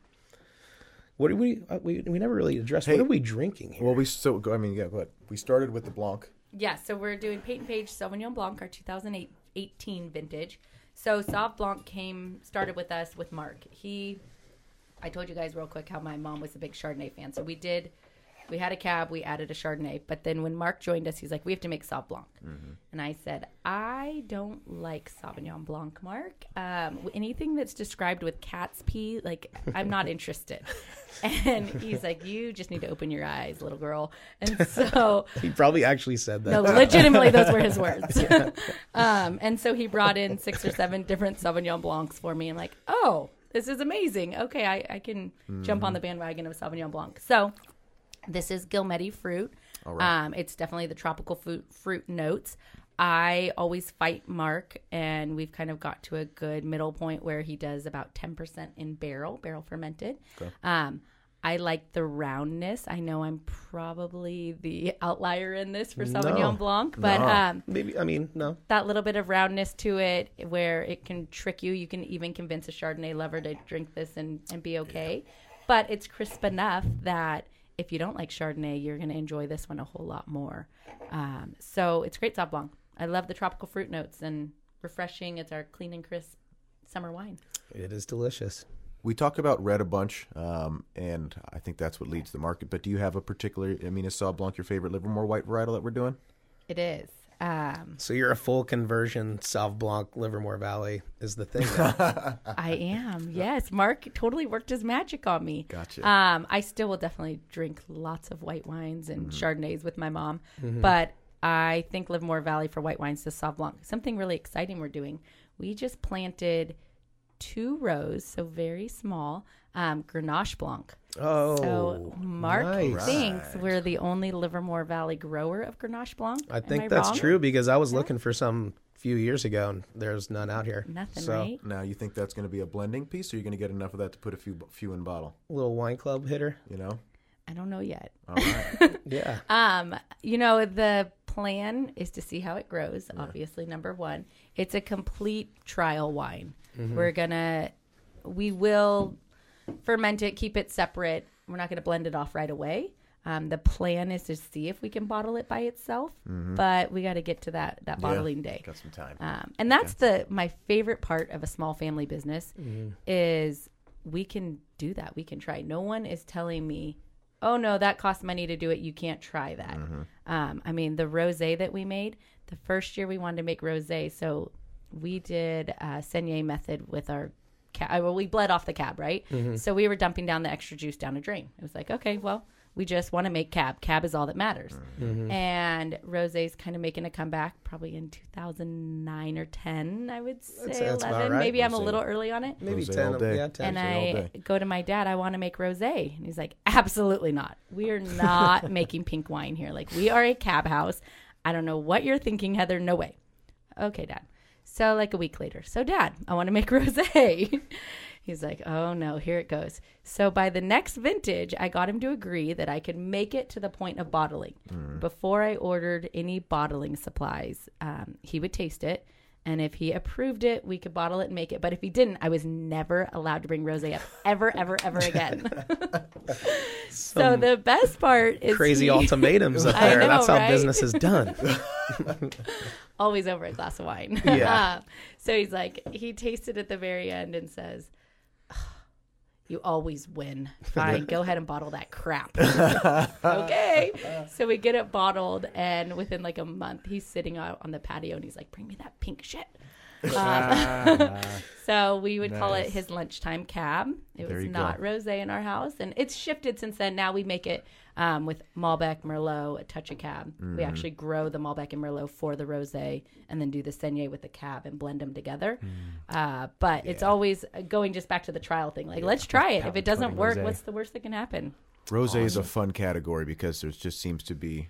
what do we, uh, we we never really addressed? Hey, what are we drinking here? Well, we so go. I mean, yeah. But we started with the Blanc. Yeah, so we're doing Peyton Page Sauvignon Blanc, our 2018 vintage. So Sauv Blanc came started with us with Mark. He, I told you guys real quick how my mom was a big Chardonnay fan. So we did, we had a cab, we added a Chardonnay. But then when Mark joined us, he's like, we have to make Sauv Blanc. And I said, I don't like Sauvignon Blanc, Mark. Um, anything that's described with cat's pee, like I'm not interested. and he's like, you just need to open your eyes, little girl. And so he probably actually said that. no, legitimately, those were his words. um, and so he brought in six or seven different Sauvignon Blancs for me. and like, oh, this is amazing. Okay, I, I can jump on the bandwagon of Sauvignon Blanc. So this is Gilmetti fruit. Um, it's definitely the tropical fruit, fruit notes. I always fight Mark, and we've kind of got to a good middle point where he does about 10% in barrel, barrel fermented. Um, I like the roundness. I know I'm probably the outlier in this for Sauvignon No. Blanc, but No. um, Maybe I mean no. that little bit of roundness to it where it can trick you. You can even convince a Chardonnay lover to drink this and, and be okay. But it's crisp enough that if you don't like Chardonnay, you're going to enjoy this one a whole lot more. Um, so it's great Sauv Blanc. I love the tropical fruit notes and refreshing. It's our clean and crisp summer wine. It is delicious. We talk about red a bunch, um, and I think that's what leads the market. But do you have a particular? I mean, is Sauv Blanc your favorite Livermore white varietal that we're doing? It is. Um, So you're a full conversion Sauv Blanc Livermore Valley is the thing. I am. Yes, Mark totally worked his magic on me. Gotcha. Um, I still will definitely drink lots of white wines and Chardonnays with my mom, but I think Livermore Valley for white wines to Sauv Blanc. Something really exciting we're doing. We just planted two rows, so very small, um, Grenache Blanc. oh, So Mark nice. thinks we're the only Livermore Valley grower of Grenache Blanc. I Am think that's wrong? true because I was looking for some few years ago and there's none out here. Nothing, so, right? Now, you think that's going to be a blending piece, or you're going to get enough of that to put a few few in bottle? A little wine club hitter. You know. I don't know yet. All right. Yeah. Um, you know, the plan is to see how it grows, obviously, number one. It's a complete trial wine. We're gonna we will ferment it, keep it separate. We're not gonna blend it off right away. Um, the plan is to see if we can bottle it by itself, but we got to get to that that bottling day. Got some time. Um, and that's the my favorite part of a small family business is we can do that. We can try. No one is telling me, "Oh no, that costs money to do it. You can't try that." Um, I mean, the rosé that we made the first year we wanted to make rosé, so we did uh, saignée method with our cab. Well, we bled off the cab, right? Mm-hmm. So we were dumping down the extra juice down a drain. It was like, okay, well, we just want to make cab. Cab is all that matters. Mm-hmm. And rosé's kind of making a comeback, probably in 2009 or 10, I would say that's about 11. right. Maybe I'm a Rosé. little early on it. Maybe Rosé 10. all day. Yeah, 10. And I go to my dad, I want to make rosé. And he's like, absolutely not. We are not making pink wine here. Like, we are a cab house. I don't know what you're thinking, Heather. No way. Okay, dad. So, like a week later, so dad, I want to make rosé. He's like, oh no, here it goes. So, by the next vintage, I got him to agree that I could make it to the point of bottling. Before I ordered any bottling supplies, um, he would taste it. And if he approved it, we could bottle it and make it. But if he didn't, I was never allowed to bring rosé up ever, ever, ever again. so the best part is Crazy he- ultimatums up I there. know, That's how right? business is done. always over a glass of wine. Yeah. Uh, so he's like, he tasted at the very end and says, "You always win. Fine, go ahead and bottle that crap." okay. So we get it bottled, and within like a month, he's sitting out on the patio, and he's like, "Bring me that pink shit." Ah, So we would call it his lunchtime cab. It There was not go. rosé in our house, and it's shifted since then. Now we make it um, with Malbec, Merlot, a touch of cab. Mm-hmm. We actually grow the Malbec and Merlot for the rosé, and then do the saignée with the cab and blend them together. Mm. Uh, but it's always going just back to the trial thing. Like, let's try it. If it doesn't work, rosé. what's the worst that can happen? Rose is a fun category because there just seems to be.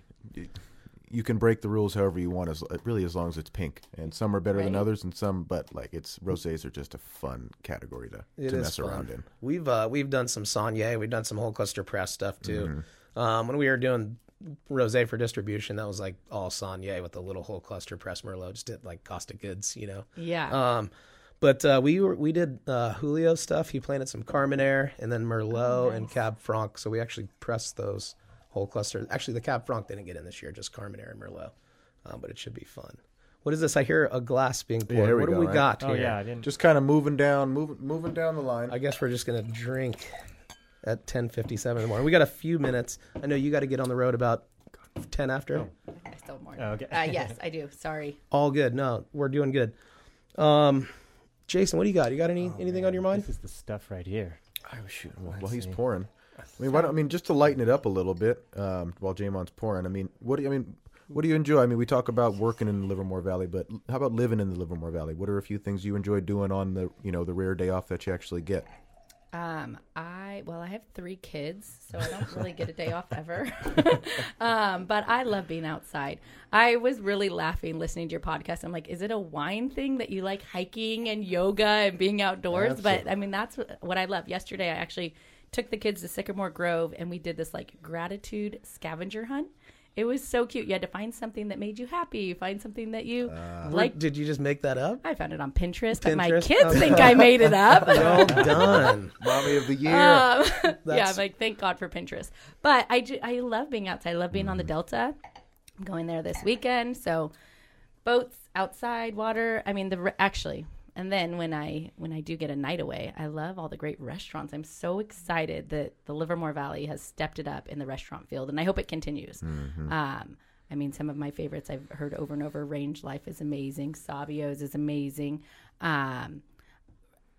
You can break the rules however you want, as really as long as it's pink. And some are better than others, and some, but like it's rosés are just a fun category to, It to mess fun. around in. We've uh, we've done some saignée, we've done some whole cluster press stuff too. Um, when we were doing rosé for distribution, that was like all saignée with the little whole cluster press Merlot, just did like Costa Goods, you know. Yeah. Um, but uh, we were we did uh, Julio stuff. He planted some Carmenere and then Merlot and Cab Franc. So we actually pressed those whole clusters. Actually, the Cab Franc didn't get in this year, just Carmenere and Merlot. Um, but it should be fun. What is this? I hear a glass being poured. here we what do we right? got oh here? yeah, I didn't. Just kind of moving down, moving moving down the line. I guess we're just gonna drink at ten fifty seven in the morning. We got a few minutes. I know you got to get on the road about ten after. I still have more. Oh, okay. Uh, yes, I do. Sorry. All good. No, we're doing good. Um, Jason, what do you got? You got any anything on your mind? This is the stuff right here. I was shooting while, Let's while he's see. pouring. I mean, why don't, I mean, just to lighten it up a little bit, um, while Jamon's pouring. I mean, what do you, I mean? What do you enjoy? I mean, we talk about working in the Livermore Valley, but how about living in the Livermore Valley? What are a few things you enjoy doing on the, you know, the rare day off that you actually get? Um, I well, I have three kids, so I don't really get a day off ever. um, but I love being outside. I was really laughing listening to your podcast. I'm like, is it a wine thing that you like hiking and yoga and being outdoors? But I mean, that's what, what I love. Yesterday, I actually took the kids to Sycamore Grove and we did this like gratitude scavenger hunt. It was so cute. You had to find something that made you happy, find something that you Like, like. did you just make that up? I found it on Pinterest, but my kids Okay. think I made it up. Well done. Mommy of the year. Um, yeah, I'm like, thank God for Pinterest. But I, ju- I love being outside. I love being on Mm. the Delta. I'm going there this weekend. So boats, outside, water. I mean, the re- actually, and then when I when I do get a night away, I love all the great restaurants. I'm so excited that the Livermore Valley has stepped it up in the restaurant field, and I hope it continues. Mm-hmm. Um, I mean, some of my favorites I've heard over and over. Range Life is amazing. Savio's is amazing. Um,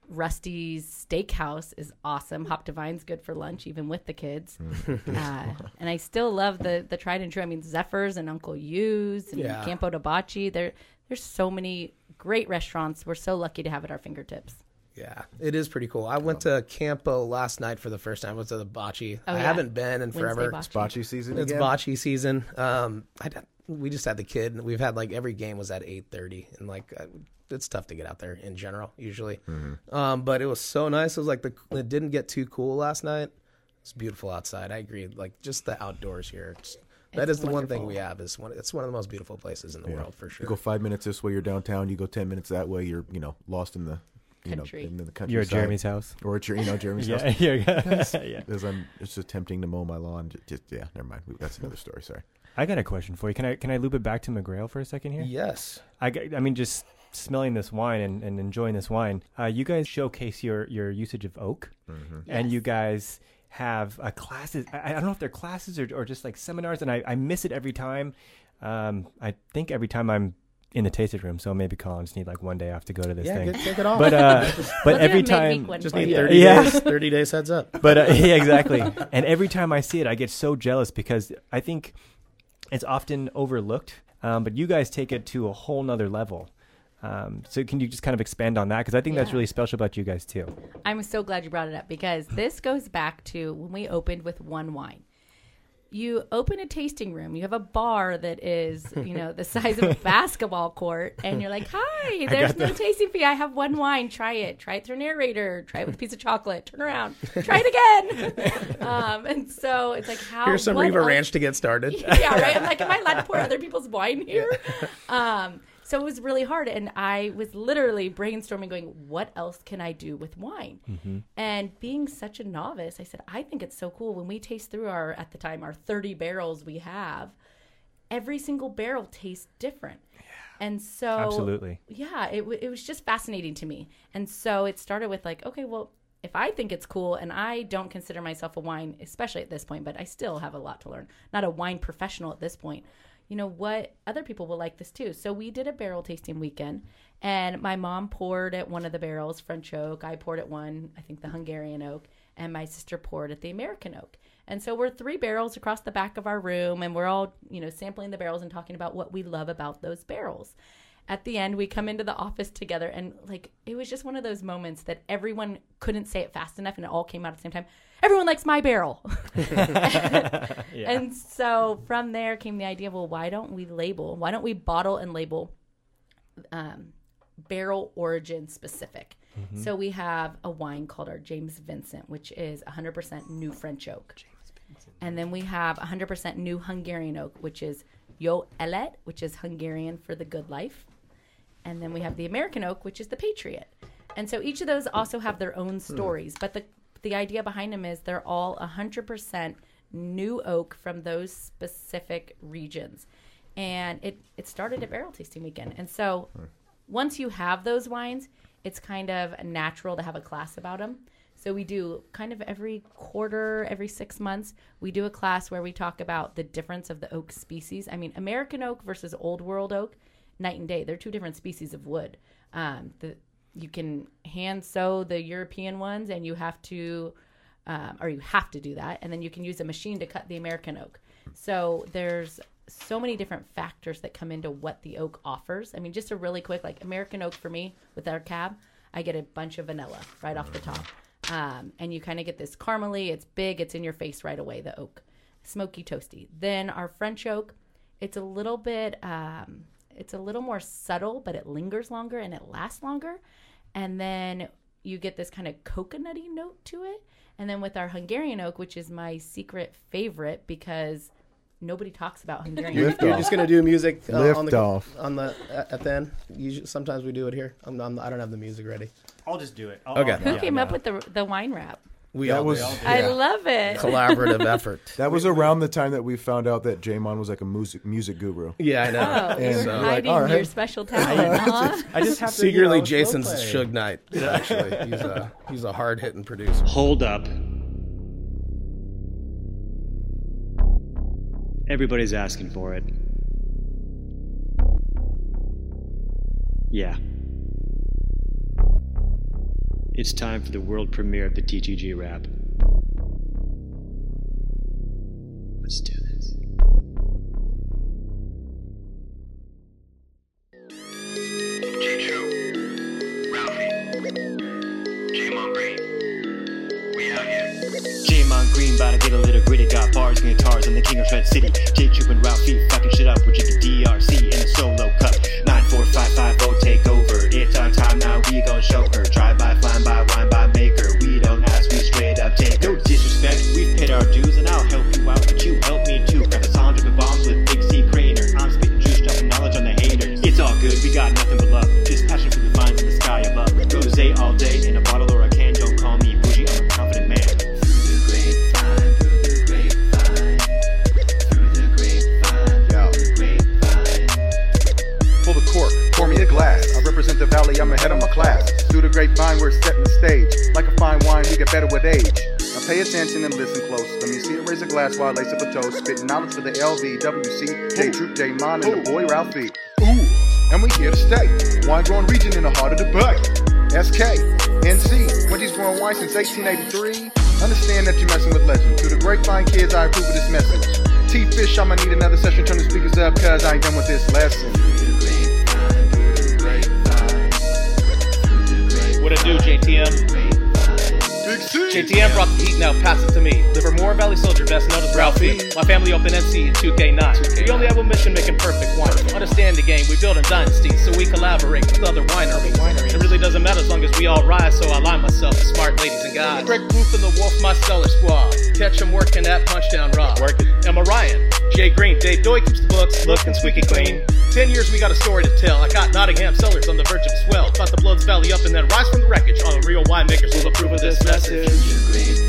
Rusty's Steakhouse is awesome. Hop Divine's good for lunch, even with the kids. uh, and I still love the the tried and true. I mean, Zephyrs and Uncle Yu's and Yeah. Campo di Bocce. There, there's so many great restaurants. We're so lucky to have at our fingertips. Yeah, it is pretty cool. I went to Campo last night for the first time. I went to the bocce. Oh, I yeah. haven't been in Wednesday forever. bocce. Bocce season It's again. bocce season. Um, I, we just had the kid, and we've had like every game was at eight thirty, and like uh, it's tough to get out there in general usually. Um, but it was so nice. It was like the it didn't get too cool last night. It's beautiful outside. I agree. Like just the outdoors here. It's, that It's is the one thing we have. Is one. It's one of the most beautiful places in the world for sure. You go five minutes this way, you're downtown. You go ten minutes that way, you're you know lost in the you Country. know in the country. You're at Jeremy's house. or at your you know Jeremy's Yeah, house. yeah, yeah. As I'm it's just attempting to mow my lawn. Just, just yeah, never mind. That's another story. Sorry. I got a question for you. Can I can I loop it back to McGrail for a second here? Yes. I, got- I mean, just smelling this wine and, and enjoying this wine. Uh, you guys showcase your your usage of oak, and Yes. you guys have uh, classes. I, I don't know if they're classes or, or just like seminars, and I, I miss it every time. Um, I think every time I'm in the tasted room, so maybe Colin just need like one day off to go to this Yeah. thing. Get, take it off. But uh, but every time just need thirty Yeah. days. Thirty days heads up. but uh, yeah, exactly. And every time I see it, I get so jealous because I think it's often overlooked. Um, but you guys take it to a whole nother level. Um, so can you just kind of expand on that? Because I think that's really special about you guys too. I'm so glad you brought it up because this goes back to when we opened with one wine. You open a tasting room, you have a bar that is, you know, the size of a basketball court, and you're like, Hi, there's no tasting fee. I have one wine. Try it. Try it through narrator. Try it with a piece of chocolate. Turn around. Try it again. um, and so it's like, how Here's some what Riva else- Ranch to get started. yeah, right. I'm like, am I allowed to pour other people's wine here? Um, so it was really hard, and I was literally brainstorming, going, "What else can I do with wine?" Mm-hmm. And being such a novice, I said, "I think it's so cool when we taste through our at the time our 30 barrels we have. Every single barrel tastes different." And so Absolutely. yeah, it, w- it was just fascinating to me. And so it started with like, okay, well, if I think it's cool and I don't consider myself a wine, especially at this point, but I still have a lot to learn, not a wine professional at this point, you know, what other people will like this too. So we did a barrel tasting weekend, and my mom poured at one of the barrels, French oak. I poured at one, I think the Hungarian oak, and my sister poured at the American oak. And so we're three barrels across the back of our room, and we're all, you know, sampling the barrels and talking about what we love about those barrels. At the end, we come into the office together, and like it was just one of those moments that everyone couldn't say it fast enough, and it all came out at the same time. Everyone likes my barrel. And so from there came the idea well, why don't we label, why don't we bottle and label um, barrel origin specific? So we have a wine called our James Vincent, which is 100% new French oak. And then we have 100% new Hungarian oak, which is Jó Élet, which is Hungarian for the good life. And then we have the American oak, which is the Patriot. And so each of those also have their own stories, but the the idea behind them is they're all 100% new oak from those specific regions. And it it started at barrel tasting weekend. And so once you have those wines, it's kind of natural to have a class about them. So we do kind of every quarter, every six months, we do a class where we talk about the difference of the oak species. I mean, American oak versus Old World oak, night and day. They're two different species of wood. Um, the you can hand sew the European ones, and you have to, um, or you have to do that, and then you can use a machine to cut the American oak. So there's so many different factors that come into what the oak offers. I mean, just a really quick, like American oak for me with our cab, I get a bunch of vanilla right off the top, um, and you kind of get this caramely. It's big. It's in your face right away. The oak, smoky, toasty. Then our French oak, it's a little bit. Um, it's a little more subtle, but it lingers longer and it lasts longer. And then you get this kind of coconutty note to it. And then with our Hungarian oak, which is my secret favorite because nobody talks about Hungarian Lift oak. You're just gonna do music uh, on Lift the off. on the at at the end. Usually, sometimes we do it here. I'm, I'm, I don't have the music ready. I'll just do it. I'll, Okay. I'll- Who yeah, came no. up with the the wine wrap? We That all was- do. I Yeah. love it. collaborative effort. That was around the time that we found out that Jamon was like a music music guru. Yeah, I know. Oh, you were And, uh, hiding like, all right. your special talent, huh? I just have to Secretly, you know, Jason's slow. Suge Knight. Actually, he's a he's a hard hitting producer. Hold up. Everybody's asking for it. Yeah. It's time for the world premiere of the TTG rap. Let's do this. J True, Ralphie, J-Mon Green. We out here. J-Mon Green, bout to get a little gritty. Got bars and guitars in the King of Shred City. J Troop and Ralph Feet fucking shit up it raise a glass while lace up a toast. Spitting knowledge for the LV, WC, J Troop, J Mon, and the boy Ralphie. Ooh, and we here to stay. Wine growing region in the heart of the bay. SK, NC, Wente's growing wine since 1883. Understand that you're messing with legends. To the grapevine kids, I approve of this message. T-Fish, I'ma need another session. Turn the speakers up, cause I ain't done with this lesson. What it do, JTM? JTM brought the heat, now pass it to me. The Livermore Valley Soldier, best known as Ralphie. My family open NC in 2K9. We only have a mission making perfect wine. Understand the game, we build a dynasty, so we collaborate with other wineries. It really doesn't matter as long as we all rise, so I line myself with smart ladies and guys. Greg Booth and the Wolf, my cellar squad. Catch 'em working at Punchdown Rock. Working. Emma Ryan, Jay Green, Dave Doy keeps the books looking squeaky clean. Ten years we got a story to tell. I got Nottingham cellars on the verge of swell. About the Bloods Valley up and then rise from the wreckage. All the real winemakers will approve of this message.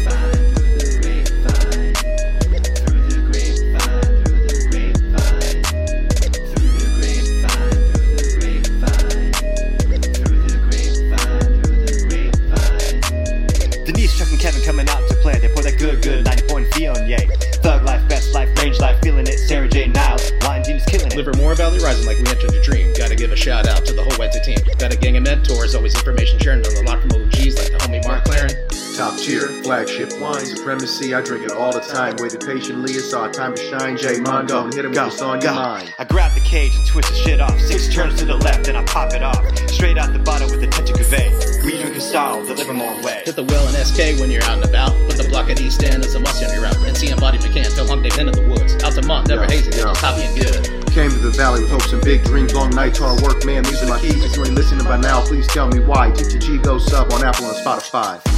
Tier, flagship wine, supremacy. I drink it all the time. Waited patiently, it's our time to shine. J Mondo, hit him with what's on your mind. I grab the cage and twist the shit off. Six turns to the left and I pop it off. Straight out the bottle with a touch of cuvee. We drink a style, the Livermore way. Hit the well and SK when you're out and about. Put the block at East End as a must on your route. NC and Body McCann, feel long they've been in the woods. Altamont, never Yeah, hazy, yeah. happy and good. Came to the valley with hopes and big dreams, long nights, hard work, man. These are my keys. If you ain't listening by now, please tell me why. TTG Go Sub on Apple and Spotify.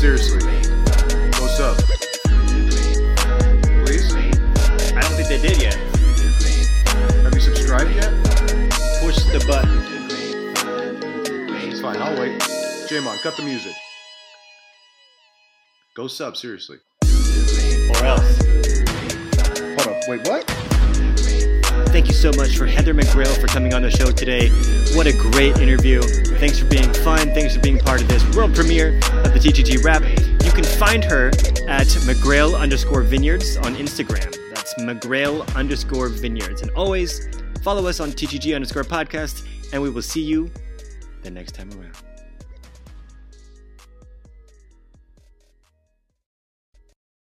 Seriously, Go Sub. Please? I don't think they did yet. Have you subscribed yet? Push the button. It's fine, I'll wait. J-Mon, cut the music. Go Sub, seriously. Or else. Hold up, wait, what? Thank you so much for Heather McGrail for coming on the show today. What a great interview. Thanks for being fun. Thanks for being part of this world premiere of the TGG Rap. You can find her at McGrail underscore vineyards on Instagram. That's McGrail underscore vineyards. And always follow us on TGG underscore podcast, and we will see you the next time around.